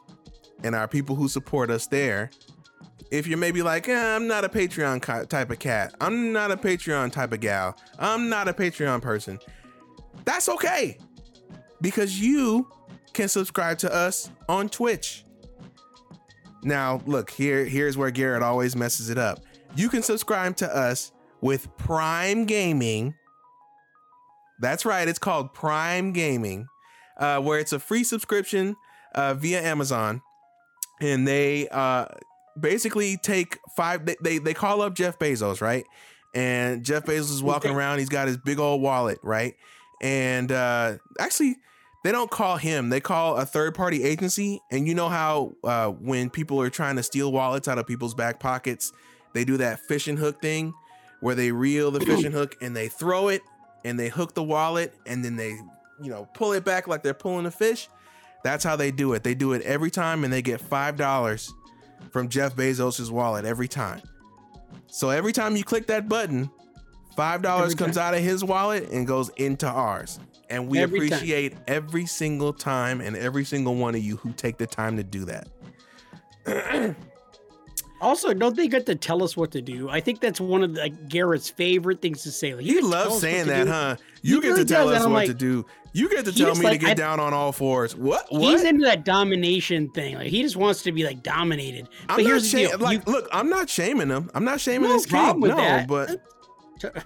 and our people who support us there, if you're maybe like, eh, I'm not a Patreon type of cat, I'm not a Patreon type of gal, I'm not a Patreon person, that's okay because you can subscribe to us on Twitch. Now, look, here here's where Garrett always messes it up. You can subscribe to us with Prime Gaming. That's right, it's called Prime Gaming, uh, where it's a free subscription uh, via Amazon, and they uh, basically take five. They, they they call up Jeff Bezos, right? And Jeff Bezos is walking around. He's got his big old wallet, right? And uh, actually, they don't call him. They call a third party agency. And you know how uh, when people are trying to steal wallets out of people's back pockets, they do that fishing hook thing where they reel the fishing hook and they throw it and they hook the wallet and then they, you know, pull it back like they're pulling a fish. That's how they do it. They do it every time and they get $5 from Jeff Bezos' wallet every time. So every time you click that button, $5 Every comes out of his wallet and goes into ours. And we Every time. appreciate every single time and every single one of you who take the time to do that. Also, don't they get to tell us what to do? I think that's one of the, like, Garrett's favorite things to say. Like, He get to tell us loves saying that, do. huh? You He get really to tell does, us what like- to do. You get to tell me to get I- down on all fours. What? what? He's into that domination thing. Like he just wants to be like dominated. I'm but here's the shaming. deal. Like, You- look, I'm not shaming him. I'm not shaming No this kid. with no, that. but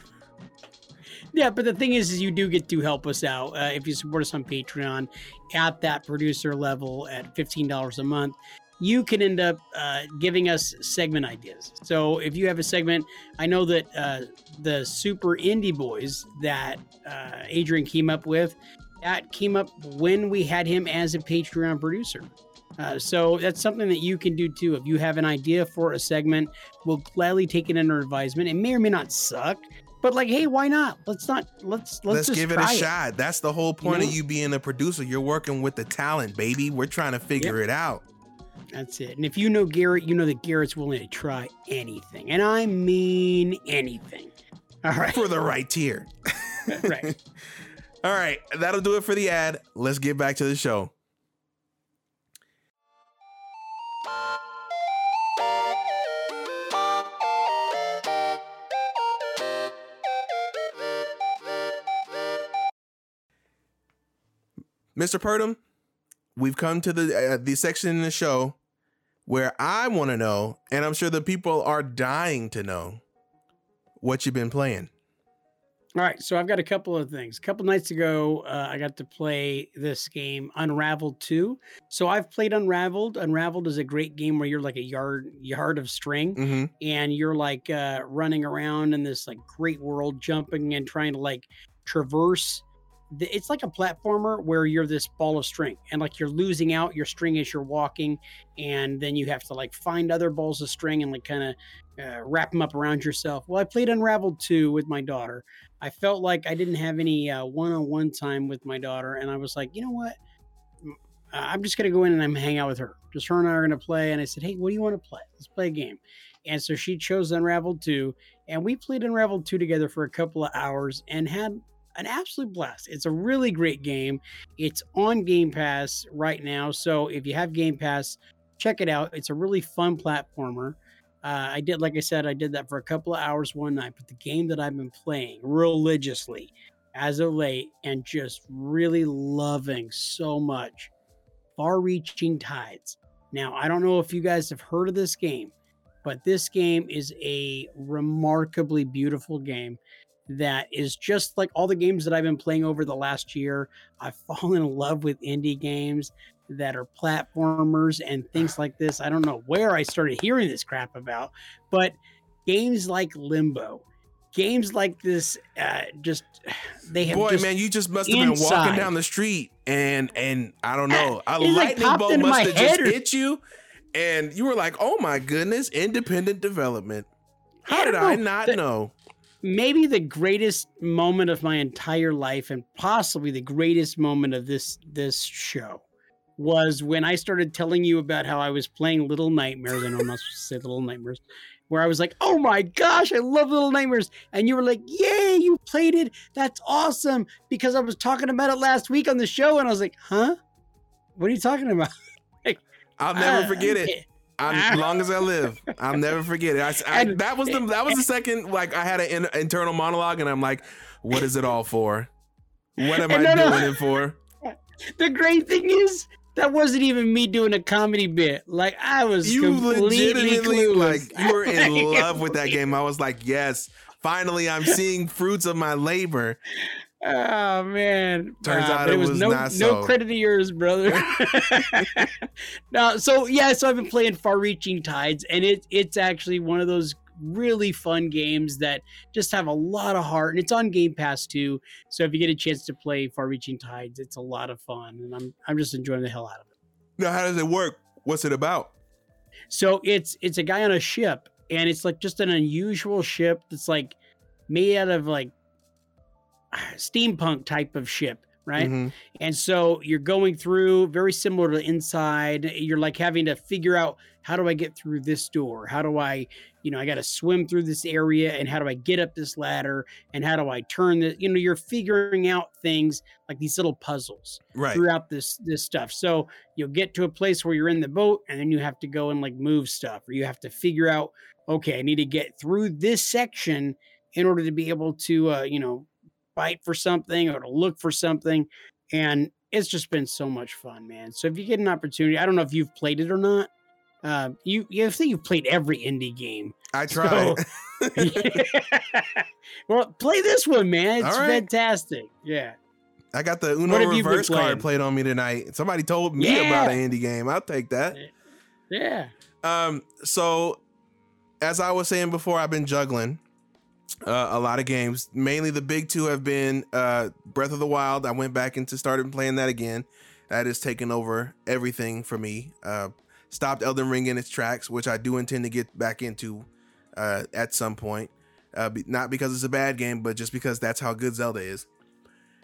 Yeah, but the thing is, is you do get to help us out uh, if you support us on Patreon at that producer level at fifteen dollars a month. You can end up uh, giving us segment ideas. So if you have a segment, I know that uh, the Super Indie Boys that uh, Adrian came up with, that came up when we had him as a Patreon producer. Uh, so that's something that you can do too. If you have an idea for a segment, we'll gladly take it under advisement. It may or may not suck, but like, hey, why not? Let's not let's let's, let's, just give it a try shot. That's the whole point know? of you being a producer. You're working with the talent, baby. We're trying to figure it out. That's it. And if you know Garrett, you know that Garrett's willing to try anything, and I mean anything. All right, for the right tier. right. All right, that'll do it for the ad. Let's get back to the show. Mr. Purdom, we've come to the uh, the section in the show where I want to know, and I'm sure the people are dying to know what you've been playing. All right, so I've got a couple of things. A couple nights ago, uh, I got to play this game, Unraveled 2. So I've played Unraveled. Unraveled is a great game where you're like a yard yard of string, Mm-hmm. and you're like uh, running around in this like great world, jumping and trying to like traverse. It's like a platformer where you're this ball of string, and like you're losing out your string as you're walking, and then you have to like find other balls of string and like kind of uh, wrap them up around yourself. Well, I played Unraveled 2 with my daughter. I felt like I didn't have any uh, one-on-one time with my daughter, and I was like, you know what? Uh, I'm just gonna go in and I'm hang out with her. Just her and I are gonna play. And I said, hey, what do you want to play? Let's play a game. And so she chose Unraveled 2, and we played Unraveled 2 together for a couple of hours and had an absolute blast. It's a really great game. It's on Game Pass right now, so if you have Game Pass, check it out. It's a really fun platformer. Uh, I did, like I said, I did that for a couple of hours one night. But the game that I've been playing religiously as of late and just really loving so much, Far Reaching Tides. Now, I don't know if you guys have heard of this game, but this game is a remarkably beautiful game that is just like all the games that I've been playing over the last year. I've fallen in love with indie games that are platformers and things like this. I don't know where I started hearing this crap about, but games like Limbo, games like this, uh, just they have Boy, just, man, you just must have been walking down the street and and I don't know, a It, like, lightning popped bolt must have just or- hit you, and you were like, "Oh my goodness, independent development." How did I not The- know? Maybe the greatest moment of my entire life and possibly the greatest moment of this this show was when I started telling you about how I was playing Little Nightmares. I know I'm not supposed to say Little Nightmares, where I was like, "Oh my gosh, I love Little Nightmares," and you were like, "Yay, you played it! That's awesome!" Because I was talking about it last week on the show, and I was like, "Huh? What are you talking about?" I'll never Uh, forget it. I'm, as long as I live, I'll never forget it. I, I- And- that was the that was the second like I had an in, internal monologue, and I'm like, "What is it all for? What am I no, no. doing it for?" The great thing is. That wasn't even me doing a comedy bit. Like I was You completely legitimately clueless. like you were in love with that game. I was like, "Yes, finally, I'm seeing fruits of my labor." Oh man! Turns Uh, out it was no not no so. credit to yours, brother. no, so yeah, so I've been playing Far Reaching Tides, and it it's actually one of those really fun games that just have a lot of heart, and it's on Game Pass too. So if you get a chance to play Far Reaching Tides, it's a lot of fun, and I'm I'm just enjoying the hell out of it. Now, how does it work? What's it about? So it's it's a guy on a ship, and it's like just an unusual ship that's like made out of like steampunk type of ship, right? Mhm. And so you're going through very similar to inside. You're like having to figure out how do I get through this door? How do I, you know, I got to swim through this area and how do I get up this ladder and how do I turn the, you know, you're figuring out things like these little puzzles Right. throughout this this stuff. So you'll get to a place where you're in the boat and then you have to go and like move stuff or you have to figure out okay, I need to get through this section in order to be able to uh, you know, fight for something or to look for something and it's just been so much fun, man. So if you get an opportunity, I don't know if you've played it or not. Uh, you, you I think you've played every indie game. I tried. well, play this one, man. It's right. fantastic. Yeah. I got the Uno What have you been reverse card played on me tonight. Somebody told me Yeah. about an indie game. I'll take that. Yeah. Um, so as I was saying before, I've been juggling uh, a lot of games. Mainly the big two have been uh, Breath of the Wild. I went back into started playing that again. That has taken over everything for me. Uh, stopped Elden Ring in its tracks, which I do intend to get back into uh, at some point. Uh, be- not because it's a bad game, but just because that's how good Zelda is.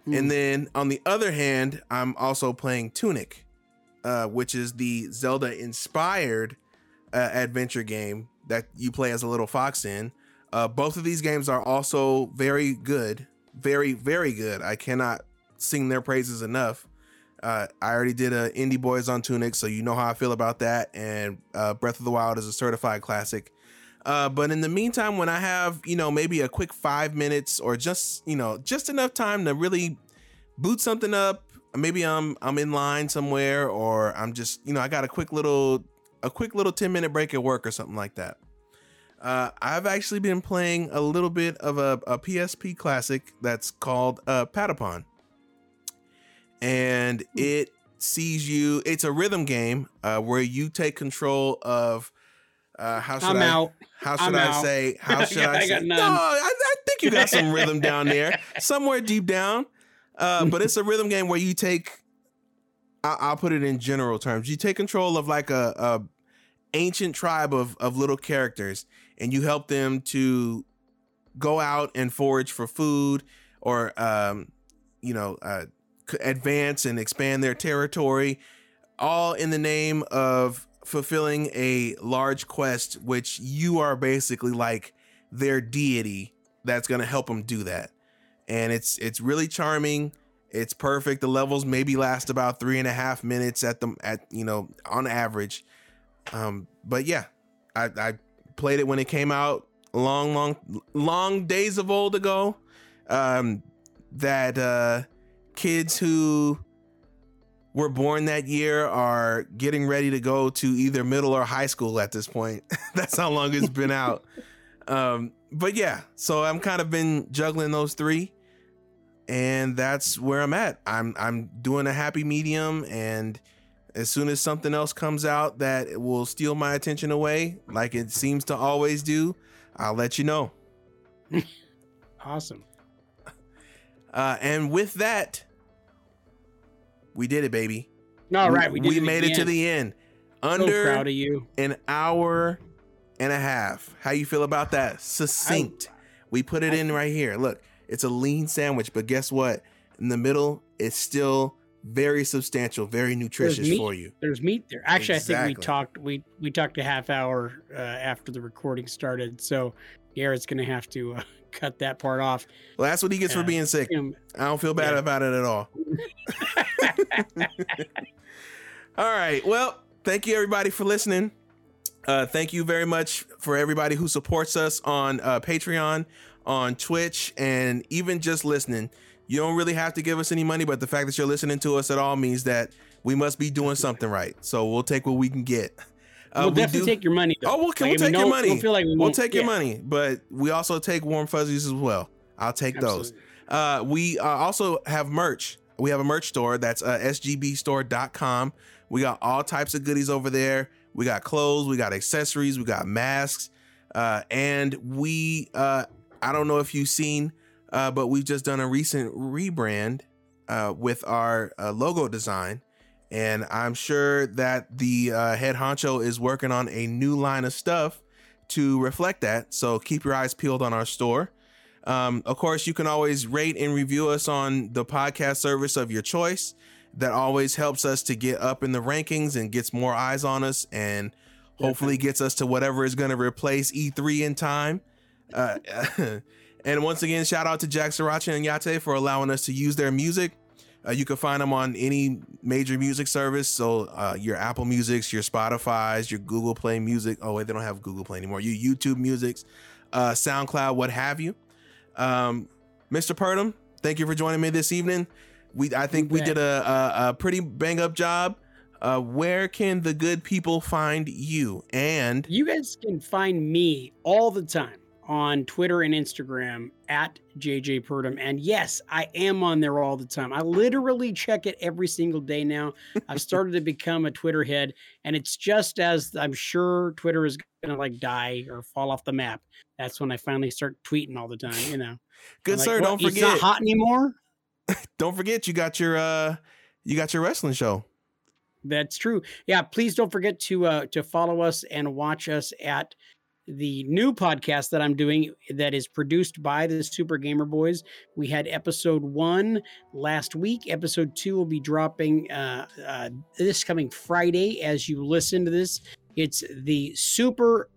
Mm. And then on the other hand, I'm also playing Tunic, uh, which is the Zelda inspired uh, adventure game that you play as a little fox in. Uh, both of these games are also very good, very, very good. I cannot sing their praises enough. Uh, I already did a Indie Boys on Tunic, so you know how I feel about that. And uh, Breath of the Wild is a certified classic. Uh, but in the meantime, when I have, you know, maybe a quick five minutes or just, you know, just enough time to really boot something up, maybe I'm I'm in line somewhere or I'm just, you know, I got a quick little a quick little 10 minute break at work or something like that. Uh, I've actually been playing a little bit of a, a PSP classic that's called uh, Patapon, and Hmm. it sees you. It's a rhythm game uh, where you take control of. Uh, how should I'm I? out. How should I'm I out. say? How should I, I say? No. I, I think you got some rhythm down there, somewhere deep down. Uh, but it's a rhythm game where you take. I, I'll put it in general terms. You take control of like a, a ancient tribe of of little characters, and you help them to go out and forage for food, or um, you know, uh, advance and expand their territory, all in the name of fulfilling a large quest, which you are basically like their deity that's going to help them do that. And it's it's really charming. It's perfect. The levels maybe last about three and a half minutes at the at you know on average. Um, but yeah, I, I played it when it came out long, long, long days of old ago. Um, that uh, kids who were born that year are getting ready to go to either middle or high school at this point. That's how long it's been out. Um, but yeah, so I'm kind of been juggling those three, and that's where I'm at. I'm I'm doing a happy medium, and as soon as something else comes out that will steal my attention away, like it seems to always do, I'll let you know. Awesome. Uh, and with that, we did it, baby. All right, we, we, did made it to the end. So Under proud of you. an hour and a half. How you feel about that? Succinct. we put it I- in right here. Look, it's a lean sandwich, but guess what? In the middle, it's still very substantial, very nutritious meat. for you. There's meat there. Actually, I think we talked. We we talked a half hour uh, after the recording started. So Garrett's gonna have to uh, cut that part off. Well, that's what he gets for being sick. Um, I don't feel bad Yeah. about it at all. all right. Well, thank you everybody for listening. Uh, thank you very much for everybody who supports us on uh, Patreon, on Twitch, and even just listening. You don't really have to give us any money, but the fact that you're listening to us at all means that we must be doing something right. So we'll take what we can get. Uh, we'll we definitely do- take your money. Though. Oh, we'll, Like, we'll take your money. Don't feel like we We'll won't- take your money, but we also take warm fuzzies as well. I'll take those. Uh, we uh, also have merch. We have a merch store that's uh, sgbstore.com. We got all types of goodies over there. We got clothes, we got accessories, we got masks, uh, and we. Uh, I don't know if you've seen, uh, but we've just done a recent rebrand uh, with our uh, logo design, and I'm sure that the uh, head honcho is working on a new line of stuff to reflect that. So keep your eyes peeled on our store. Um, of course, you can always rate and review us on the podcast service of your choice. That always helps us to get up in the rankings and gets more eyes on us and hopefully gets us to whatever is going to replace E3 in time. And once again, shout out to Jack Sriracha and Yate for allowing us to use their music. Uh, you can find them on any major music service. So uh, your Apple Musics, your Spotify's, your Google Play Music. Oh wait, they don't have Google Play anymore. Your YouTube Musics, uh, SoundCloud, what have you. Um, Mr. Purdom, thank you for joining me this evening. We I think we did a, a, a pretty bang up job. Uh, where can the good people find you? And You guys can find me all the time on Twitter and Instagram at JJ Purdom. And yes, I am on there all the time. I literally check it every single day now. I've started to become a Twitter head, and it's just as I'm sure Twitter is gonna like die or fall off the map. That's when I finally start tweeting all the time, you know. good like, sir, "What, don't forget It's not hot anymore. Don't forget you got your uh you got your wrestling show. That's true. Yeah, please don't forget to uh to follow us and watch us at the new podcast that I'm doing that is produced by the Super Gamer Boys. We had episode 1 last week. Episode 2 will be dropping uh, uh this coming Friday as you listen to this. It's the Super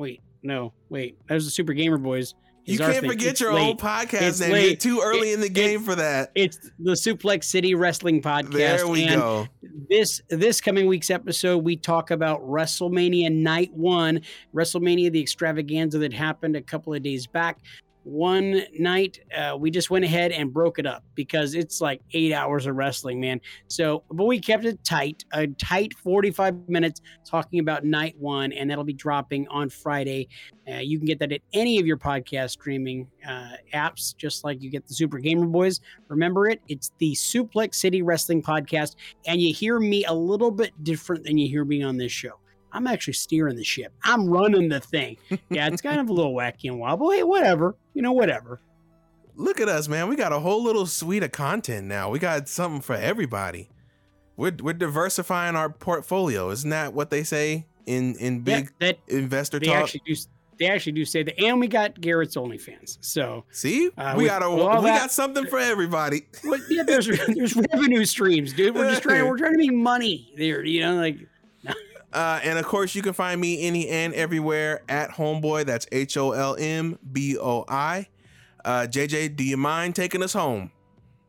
Wait, no. Wait. That was the Super Gamer Boys. You can't forget It's your late. old podcast It's name. late. You're too early It- in the game for that. It's the Suplex City Wrestling Podcast. There we and go. this this coming week's episode we talk about wrestlemania night one wrestlemania the extravaganza that happened a couple of days back one night uh, we just went ahead and broke it up because it's like eight hours of wrestling man. So but we kept it tight a tight 45 minutes talking about night one and that'll be dropping on friday. Uh, you can get that at any of your podcast streaming uh, apps just like you get the super gamer boys. Remember it it's the suplex city wrestling podcast and you hear me a little bit different than you hear me on this show I'm actually steering the ship. I'm running the thing. Yeah, it's kind of a little wacky and wild, but hey, whatever. You know, whatever. Look at us, man. We got a whole little suite of content now. We got something for everybody. We're, we're diversifying our portfolio. Isn't that what they say in in big yeah, that, investor they talk? Actually do, they actually do say that, and we got Garrett's OnlyFans. So see, uh, we got a we that, got something for everybody. Well, yeah, there's there's revenue streams, dude. We're just trying we're trying to make money there. You know, like uh, and of course, you can find me any and everywhere at Holmboi. That's H O L M B O I. Uh, JJ, do you mind taking us home?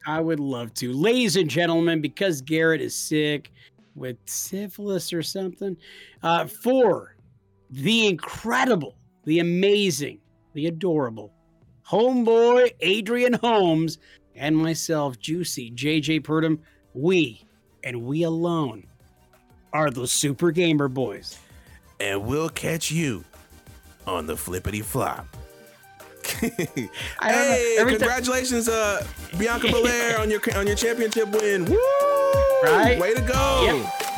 I would love to. Ladies and gentlemen, because Garrett is sick with syphilis or something, uh, for the incredible, the amazing, the adorable homeboy Adrian Holmes and myself, Juicy JJ Purdom, we and we alone are the Super Gamer Boys. And we'll catch you on the flippity flop. hey, congratulations, uh, Bianca Belair on your on your championship win. Woo! Right? Way to go. Yep.